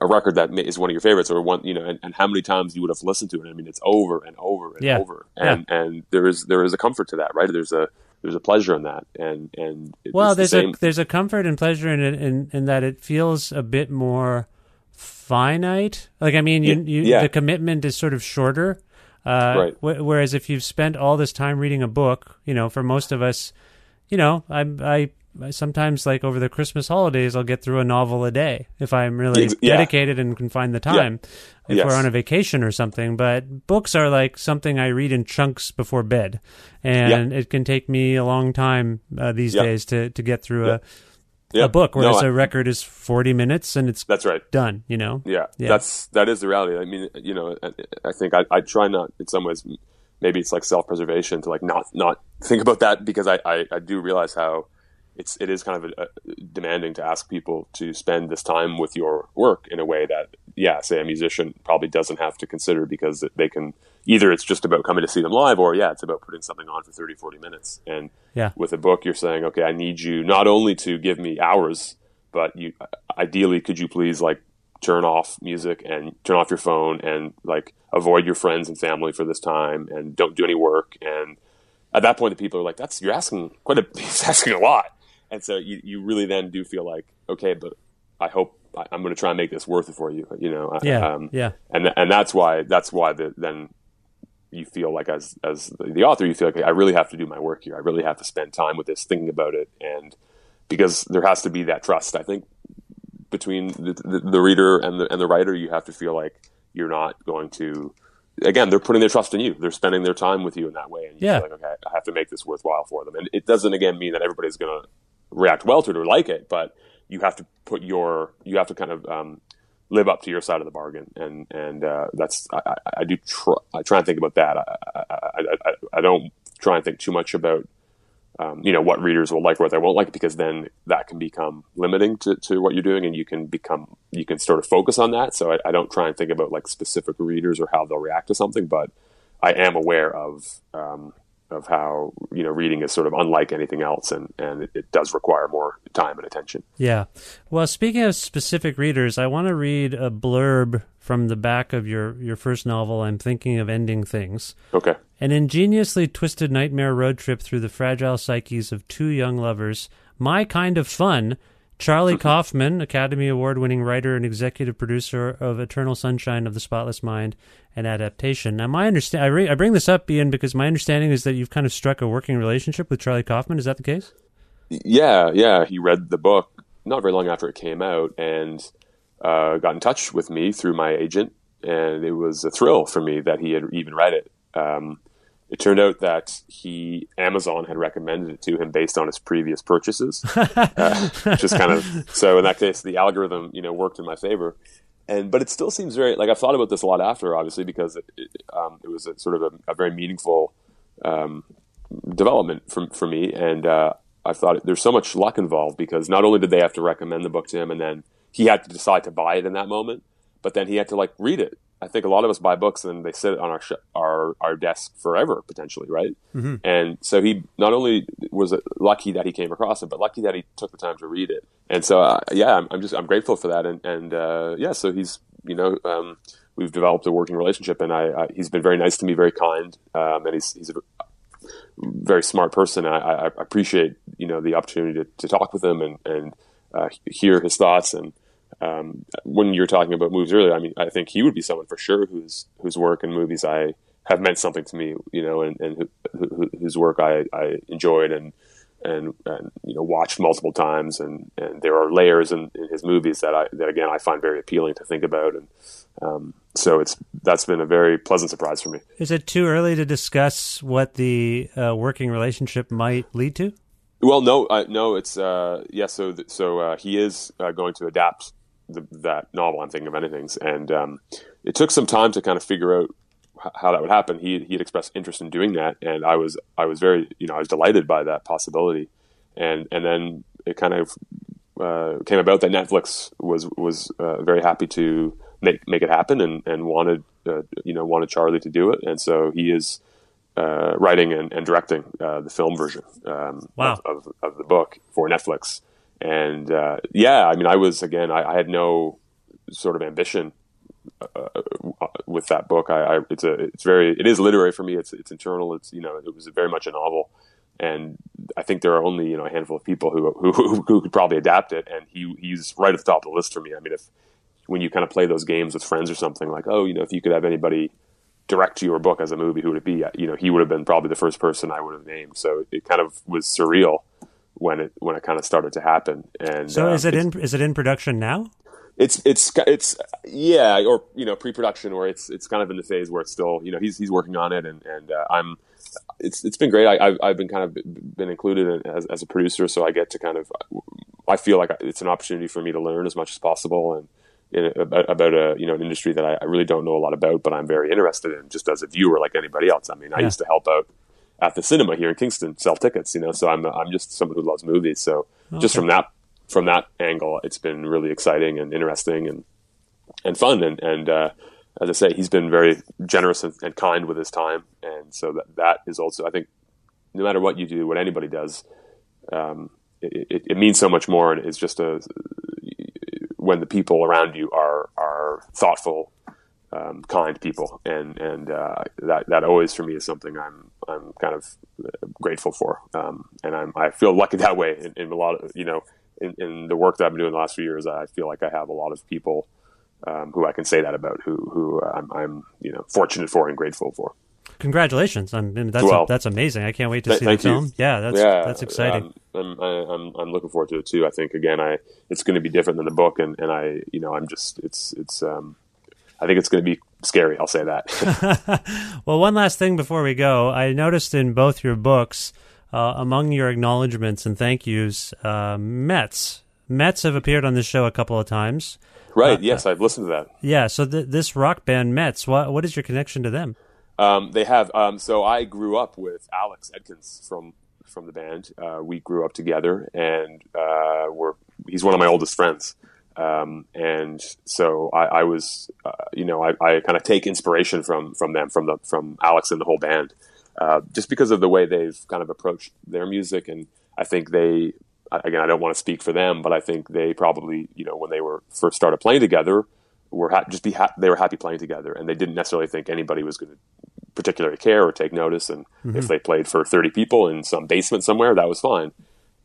a record that is one of your favorites, or one, you know, and, and how many times you would have listened to it. I mean, it's over and over and Yeah. over, and and there is there is a comfort to that, right? There's a there's a pleasure in that, and and it's Well, the there's same- a there's a comfort and pleasure in it, in, in that it feels a bit more finite. Like, I mean, you, Yeah, you yeah. the commitment is sort of shorter. Uh, Right. wh- whereas if you've spent all this time reading a book, you know, for most of us, you know, I I. Sometimes, like over the Christmas holidays, I'll get through a novel a day if I'm really yeah. dedicated and can find the time. If Yes. we're on a vacation or something, but books are like something I read in chunks before bed, and it can take me a long time uh, these Yeah. days to to get through Yeah. a Yeah. a book. No, Whereas I- a record is forty minutes and it's That's right. done. You know. Yeah, Yeah. that's that is the reality. I mean, you know, I, I think I, I try not in some ways. Maybe it's like self preservation to like not not think about that because I, I, I do realize how it's it is kind of a, a demanding to ask people to spend this time with your work in a way that yeah, say a musician probably doesn't have to consider because they can either it's just about coming to see them live or yeah, it's about putting something on for 30, 40 minutes. And Yeah. with a book, you're saying okay, I need you not only to give me hours, but you ideally could you please like turn off music and turn off your phone and like avoid your friends and family for this time and don't do any work and at that point the people are like that's you're asking quite a he's asking a lot and so you you really then do feel like okay, but I hope I, am going to try and make this worth it for you. You know, yeah, um, yeah, and and that's why that's why the, then you feel like as as the author, you feel like I really have to do my work here. I really have to spend time with this, thinking about it, and because there has to be that trust. I think between the, the, the reader and the and the writer, you have to feel like you're not going to. Again, they're putting their trust in you. They're spending their time with you in that way, and you yeah. feel like, okay, I have to make this worthwhile for them. And it doesn't again mean that everybody's going to react well to it or like it, but you have to put your you have to kind of um, live up to your side of the bargain, and and uh, that's I, I, do try I try and think about that. I, I, I, don't try and think too much about um, you know what readers will like, or what they won't like, because then that can become limiting to, to what you're doing, and you can become you can sort of focus on that. So I, I don't try and think about like specific readers or how they'll react to something, but I am aware of um, of how you know reading is sort of unlike anything else, and and it, it, does require more time and attention. Yeah. Well, speaking of specific readers, I want to read a blurb from the back of your your first novel. I'm thinking of ending things. Okay. An ingeniously twisted nightmare road trip through the fragile psyches of two young lovers. My kind of fun Charlie Kaufman, Academy Award winning writer and executive producer of Eternal Sunshine of the Spotless Mind and adaptation. Now, my understand I, re- I bring this up, Iain, because my understanding is that you've kind of struck a working relationship with Charlie Kaufman. Is that the case? Yeah, yeah. He read the book not very long after it came out and uh, got in touch with me through my agent, and it was a thrill for me that he had even read it. Um, it turned out that he Amazon had recommended it to him based on his previous purchases, uh, just kind of so in that case the algorithm you know worked in my favor, and but it still seems very like I've thought about this a lot after obviously because it it, um, it was a, sort of a, a very meaningful um, development for for me, and uh, I thought there's so much luck involved because not only did they have to recommend the book to him, and then he had to decide to buy it in that moment, but then he had to like read it I think a lot of us buy books and they sit on our sh- our our desk forever potentially, right? Mm-hmm. And so he not only was lucky that he came across it, but lucky that he took the time to read it. And so, uh, yeah, I'm, I'm, just I'm grateful for that. And and uh, yeah, so he's you know um, we've developed a working relationship, and I, I, he's been very nice to me, very kind, um, and he's he's a very smart person. I, I appreciate you know the opportunity to, to talk with him and and uh, hear his thoughts and um, when you were talking about movies earlier, I mean, I think he would be someone for sure whose whose work and movies I have meant something to me, you know, and, and who, whose work I, I enjoyed and, and, and you know watched multiple times, and, and there are layers in, in his movies that I that again I find very appealing to think about, and um, so it's that's been a very pleasant surprise for me. Is it too early to discuss what the uh, working relationship might lead to? Well, no, uh, no, it's uh, yeah. So, th- so uh, he is uh, going to adapt the, that novel. I'm thinking of Ending Things, and um, it took some time to kind of figure out how that would happen. He he had expressed interest in doing that, and I was I was very you know I was delighted by that possibility, and and then it kind of uh, came about that Netflix was was uh, very happy to make make it happen and and wanted uh, you know wanted Charlie to do it, and so he is. Uh, writing and, and directing uh, the film version um, wow. of, of, of, the book for Netflix, and uh, yeah, I mean, I was again, I, I had no sort of ambition uh, uh, with that book. I, I, it's a, it's very, it is literary for me. It's, it's internal. It's, you know, it was very much a novel, and I think there are only you know a handful of people who who, who could probably adapt it, and he he's right at the top of the list for me. I mean, if when you kind of play those games with friends or something like, oh, you know, if you could have anybody direct your book as a movie, who would it be? You know, he would have been probably the first person I would have named. So it kind of was surreal when it when it kind of started to happen. And so, is uh, it in is it in production now? It's it's it's yeah, or you know, pre-production, or it's it's kind of in the phase where it's still you know he's he's working on it, and and uh, I'm it's it's been great. I, have I've been kind of been included in, as as a producer, so I get to kind of I feel like it's an opportunity for me to learn as much as possible and. In, about, about a you know an industry that I, I, really don't know a lot about, but I'm very interested in just as a viewer, like anybody else. I mean, I used to help out at the cinema here in Kingston sell tickets. You know, so I'm I'm just someone who loves movies. So okay. just from that from that angle, it's been really exciting and interesting and and fun. And and uh, as I say, he's been very generous and, and, kind with his time. And so that that is also, I think, no matter what you do, what anybody does, um, it, it, it, means so much more. And it's just a when the people around you are are thoughtful um, kind people, and and uh, that that always for me is something I'm I'm kind of grateful for, um, and I'm I feel lucky that way in, in a lot of you know in, in, the work that I've been doing the last few years. I feel like I have a lot of people um, who I can say that about, who who I'm, I'm you know fortunate for and grateful for. Congratulations! I mean, that's well, a, that's amazing. I can't wait to th- see the film. You. Yeah, that's yeah, that's exciting. I'm, I'm I'm looking forward to it too. I think again, I it's going to be different than the book, and, and I you know I'm just it's it's um, I think it's going to be scary. I'll say that. well, one last thing before we go, I noticed in both your books, uh, among your acknowledgments and thank yous, uh, METZ. METZ have appeared on this show a couple of times. Right. Uh, yes, I've listened to that. Yeah. So th- this rock band METZ, what what is your connection to them? Um, they have. Um, so I grew up with Alex Edkins from from the band. Uh, we grew up together, and uh, we're he's one of my oldest friends. Um, and so I, I was, uh, you know, I, I kind of take inspiration from from them, from the from Alex and the whole band, uh, just because of the way they've kind of approached their music, and I think they, again, I don't want to speak for them, but I think they probably, you know, when they were first started playing together, were ha- just be ha- they were happy playing together, and they didn't necessarily think anybody was going to particularly care or take notice, and mm-hmm. if they played for thirty people in some basement somewhere, that was fine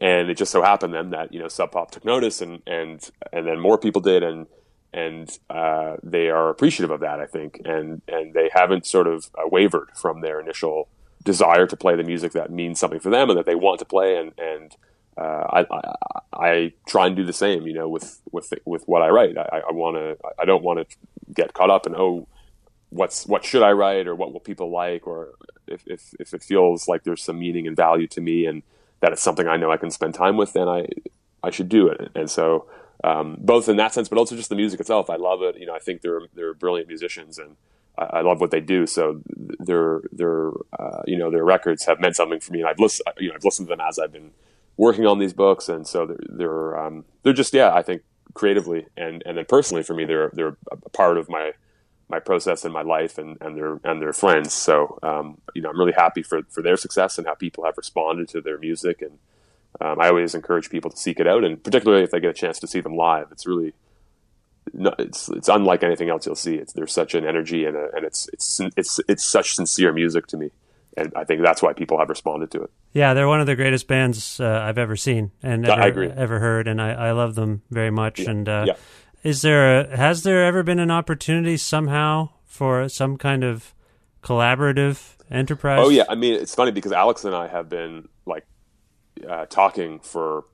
and it just so happened then that you know Sub Pop took notice, and and and then more people did, and and uh, they are appreciative of that, I think, and and they haven't sort of uh, wavered from their initial desire to play the music that means something for them and that they want to play, and and uh, I, I, I try and do the same, you know, with with with what I write. I, I want to, I don't want to get caught up in oh, what's what should I write or what will people like, or if if, if it feels like there's some meaning and value to me. And that it's something I know I can spend time with, then I I should do it. And so um, both in that sense, but also just the music itself, I love it. You know, I think they're they're brilliant musicians, and I, I love what they do. So their their uh, you know their records have meant something for me, and I've listened you know I've listened to them as I've been working on these books, and so they're they're um, they're just yeah I think creatively and and then personally for me they're they're a part of my my process and my life and, and their and their friends. So um, you know, I'm really happy for for their success and how people have responded to their music. And um, I always encourage people to seek it out, and particularly if they get a chance to see them live, it's really it's it's unlike anything else you'll see. It's there's such an energy and a, and it's it's it's it's such sincere music to me. And I think that's why people have responded to it. Yeah, they're one of the greatest bands uh, I've ever seen and ever, ever heard, and I, I love them very much. Yeah. And uh, yeah. Is there a, has there ever been an opportunity somehow for some kind of collaborative enterprise? Oh yeah, I mean it's funny because Alex and I have been like uh, talking for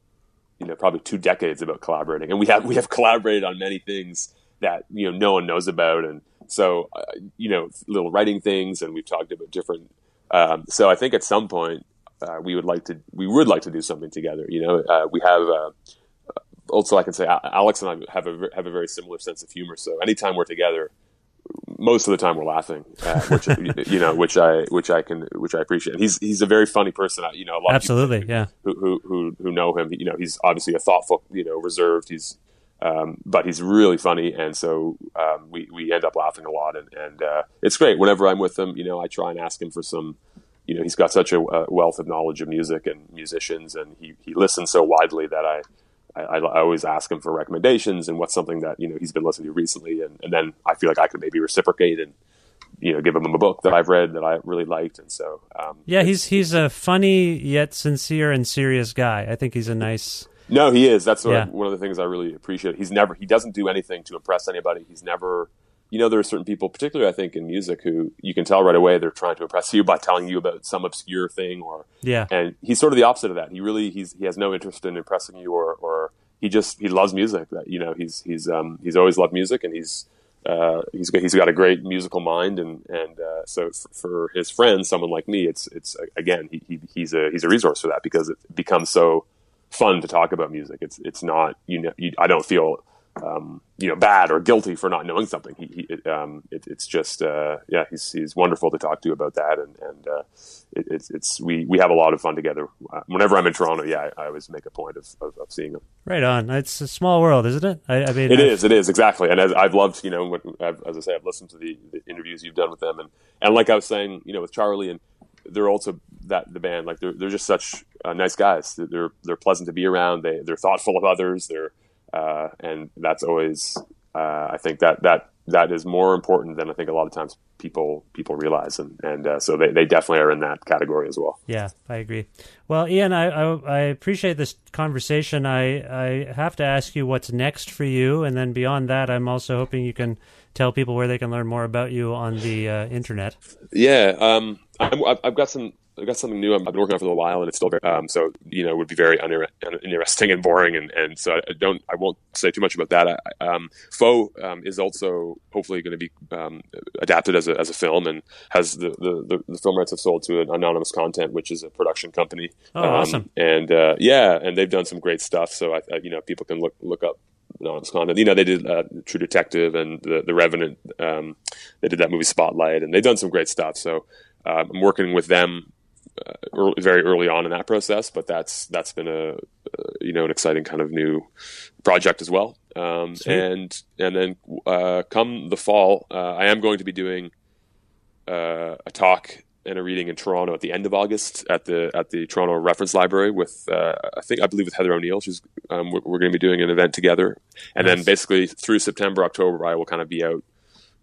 you know probably two decades about collaborating, and we have we have collaborated on many things that you know no one knows about, and so uh, you know little writing things, and we've talked about different. Um, so I think at some point uh, we would like to we would like to do something together. You know, uh, we have uh, also I can say Alex and I have a have a very similar sense of humor. So anytime we're together, most of the time we're laughing, uh, which you know, which I which I can which I appreciate. And he's he's a very funny person. You know, a lot absolutely, of people yeah. Who, who who who know him, you know, he's obviously a thoughtful, you know, reserved. He's um, but he's really funny, and so um, we we end up laughing a lot, and and uh, it's great. Whenever I'm with him, you know, I try and ask him for some. You know, he's got such a, a wealth of knowledge of music and musicians, and he, he listens so widely that I I, I, always ask him for recommendations and what's something that you know he's been listening to recently, and, and then I feel like I could maybe reciprocate and you know give him a book that I've read that I really liked, and so um, yeah, he's he's a funny yet sincere and serious guy. I think he's a nice. No, he is. That's yeah. one of the things I really appreciate. He's never he doesn't do anything to impress anybody. He's never you know, there are certain people, particularly I think in music, who you can tell right away they're trying to impress you by telling you about some obscure thing, or yeah. And he's sort of the opposite of that. He really he's he has no interest in impressing you, or or he just he loves music. That you know he's he's um he's always loved music, and he's uh, he's he's got a great musical mind, and and uh, so for, for his friends, someone like me, it's it's again he, he he's a he's a resource for that because it becomes so fun to talk about music. It's it's not you know you, I don't feel um, you know, bad or guilty for not knowing something. He, he um, it, it's just, uh, yeah, he's, he's wonderful to talk to about that. And, and, uh, it, it's, it's, we, we have a lot of fun together. Uh, whenever I'm in Toronto, yeah, I, I, always make a point of, of, of, seeing him. Right on. It's a small world, isn't it? I, I mean, it is, it is exactly. And as I've loved, you know, when, as I say, I've listened to the, the, interviews you've done with them. And, and like I was saying, you know, with Charlie and they're also that the band, like they're, they're just such uh, nice guys. They're, they're pleasant to be around. They, they're thoughtful of others. They're, uh, and that's always uh, I think that that that is more important than I think a lot of times people people realize, and and uh, so they, they definitely are in that category as well. Yeah, I agree. Well, Iain, I, I, I appreciate this conversation. I I have to ask you what's next for you, and then beyond that, I'm also hoping you can tell people where they can learn more about you on the uh, internet. Yeah, um, I'm, I've got some I've got something new I've been working on for a little while, and it's still very, um, so you know would be very uninteresting and boring, and, and so I don't I won't say too much about that. I, um, Foe um, is also hopefully going to be um, adapted as a, as a film, and has the, the, the, film rights have sold to an Anonymous Content, which is a production company. Oh, awesome! And uh, yeah, and they've done some great stuff. So I, I, you know people can look look up anonymous content. You know, they did uh, True Detective and the the Revenant. Um, they did that movie Spotlight, and they've done some great stuff. So uh, I'm working with them early, very early on in that process, but that's that's been a, you know an exciting kind of new project as well. Um, and and then uh, come the fall, uh, I am going to be doing uh, a talk and a reading in Toronto at the end of August at the at the Toronto Reference Library with uh, I think I believe with Heather O'Neill. She's um, we're, we're, going to be doing an event together, and nice. then basically through September October I will kind of be out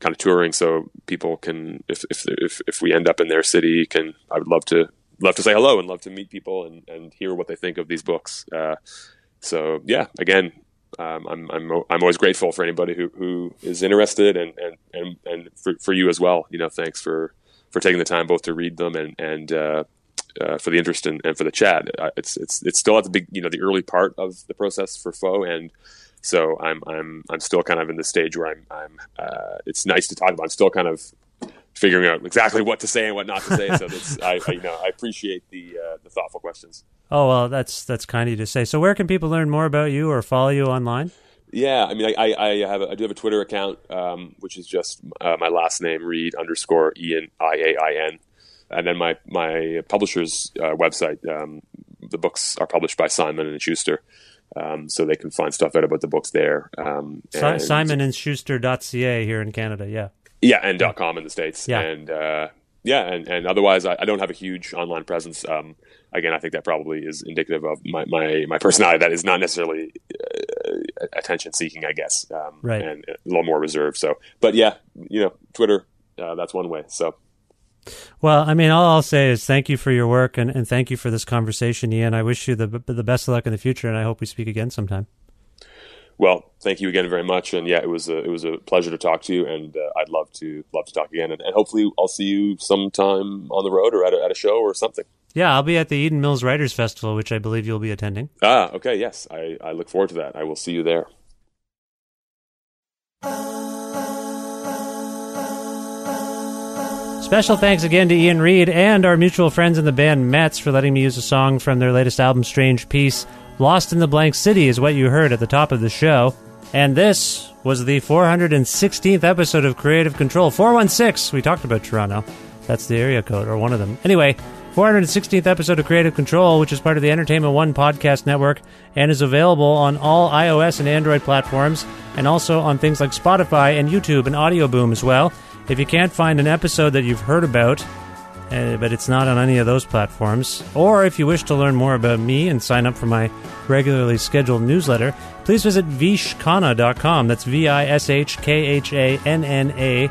kind of touring so people can if if if, if we end up in their city can I would love to love to say hello and love to meet people and, and hear what they think of these books. Uh, so yeah, again, um, I'm, I'm, I'm always grateful for anybody who, who is interested and, and, and, and for, for you as well. You know, thanks for, for taking the time both to read them and, and, uh, uh, for the interest and, and for the chat. Uh, it's, it's, it's still at the big, you know, the early part of the process for Foe. And so I'm, I'm, I'm still kind of in the stage where I'm, I'm, uh, it's nice to talk about. I'm still kind of figuring out exactly what to say and what not to say. So that's I, I, you know I appreciate the uh, the thoughtful questions. Oh well, that's that's kind of you to say. So where can people learn more about you or follow you online? Yeah, I mean, I, I, have a, I do have a Twitter account, um, which is just uh, my last name, Reid underscore Iain I A I N, and then my my publisher's uh, website. Um, the books are published by Simon and Schuster. Um, so they can find stuff out about the books there. Um, and Simon and Schuster.ca here in Canada, yeah. Yeah, and dot .com in the states. Yeah. And uh, yeah, and, and otherwise, I, I, don't have a huge online presence. Um, again, I think that probably is indicative of my, my, my personality that is not necessarily uh, attention seeking, I guess, um, right. and a little more reserved. So, but yeah, you know, Twitter, uh, that's one way. So. Well, I mean, all I'll say is thank you for your work and, and thank you for this conversation, Iain. I wish you the the best of luck in the future, and I hope we speak again sometime. Well, thank you again very much, and yeah, it was a, it was a pleasure to talk to you, and uh, I'd love to love to talk again, and, and, hopefully I'll see you sometime on the road or at a, at a show or something. Yeah, I'll be at the Eden Mills Writers Festival, which I believe you'll be attending. Ah, okay, yes, I, I look forward to that. I will see you there. Special thanks again to Iain Reid and our mutual friends in the band METZ for letting me use a song from their latest album, Strange Peace. Lost in the Blank City is what you heard at the top of the show. And this was the 416th episode of Creative Control. 416, we talked about Toronto. That's the area code, or one of them. Anyway, 416th episode of Creative Control, which is part of the Entertainment One podcast network and is available on all iOS and Android platforms, and also on things like Spotify and YouTube and Audio Boom as well. If you can't find an episode that you've heard about, uh, but it's not on any of those platforms. Or if you wish to learn more about me and sign up for my regularly scheduled newsletter, please visit vishkhanna.com. That's V I S H K H A N N A.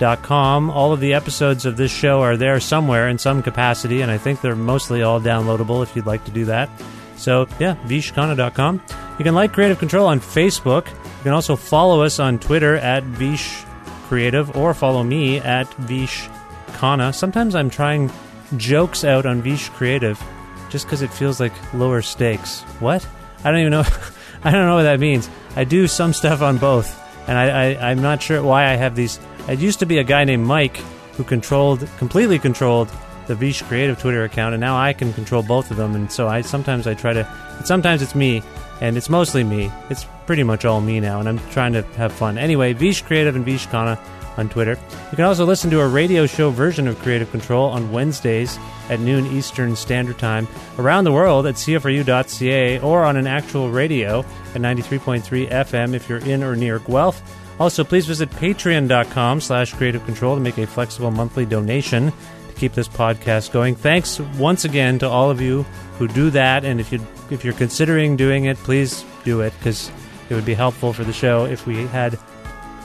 Dot com. All of the episodes of this show are there somewhere in some capacity, and I think they're mostly all downloadable if you'd like to do that. So, yeah, vishkhanna.com. You can like Creative Control on Facebook. You can also follow us on Twitter at Vish Creative or follow me at Vish Khanna. Sometimes I'm trying jokes out on Vish Creative just because it feels like lower stakes. What? I don't even know. I don't know what that means. I do some stuff on both, and I, I, I'm not sure why I have these. It used to be a guy named Mike who controlled, completely controlled the Vish Creative Twitter account, and now I can control both of them. And so I sometimes I try to. Sometimes it's me, and it's mostly me. It's pretty much all me now, and I'm trying to have fun. Anyway, Vish Creative and Vish Khanna on Twitter. You can also listen to a radio show version of Creative Control on Wednesdays at noon Eastern Standard Time around the world at CFRU.ca or on an actual radio at 93.3 FM if you're in or near Guelph. Also, please visit patreon.com slash creative control to make a flexible monthly donation to keep this podcast going. Thanks once again to all of you who do that. And if you if you're considering doing it, please do it because it would be helpful for the show if we had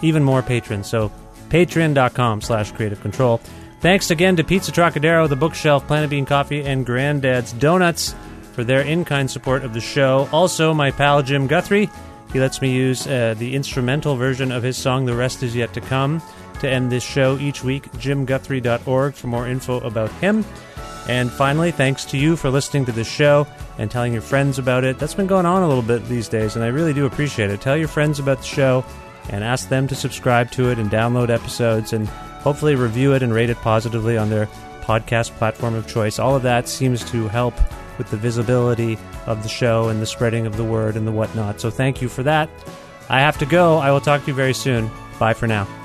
even more patrons. So patreon.com slash creative control. Thanks again to Pizza Trocadero, The Bookshelf, Planet Bean Coffee, and Granddad's Donuts for their in-kind support of the show. Also, my pal Jim Guthrie. He lets me use uh, the instrumental version of his song The Rest Is Yet to Come to end this show each week. JimGuthrie.org for more info about him. And finally, thanks to you for listening to this show and telling your friends about it. That's been going on a little bit these days, and I really do appreciate it. Tell your friends about the show and ask them to subscribe to it and download episodes and hopefully review it and rate it positively on their podcast platform of choice. All of that seems to help with the visibility of the show and the spreading of the word and the whatnot. So thank you for that. I have to go. I will talk to you very soon. Bye for now.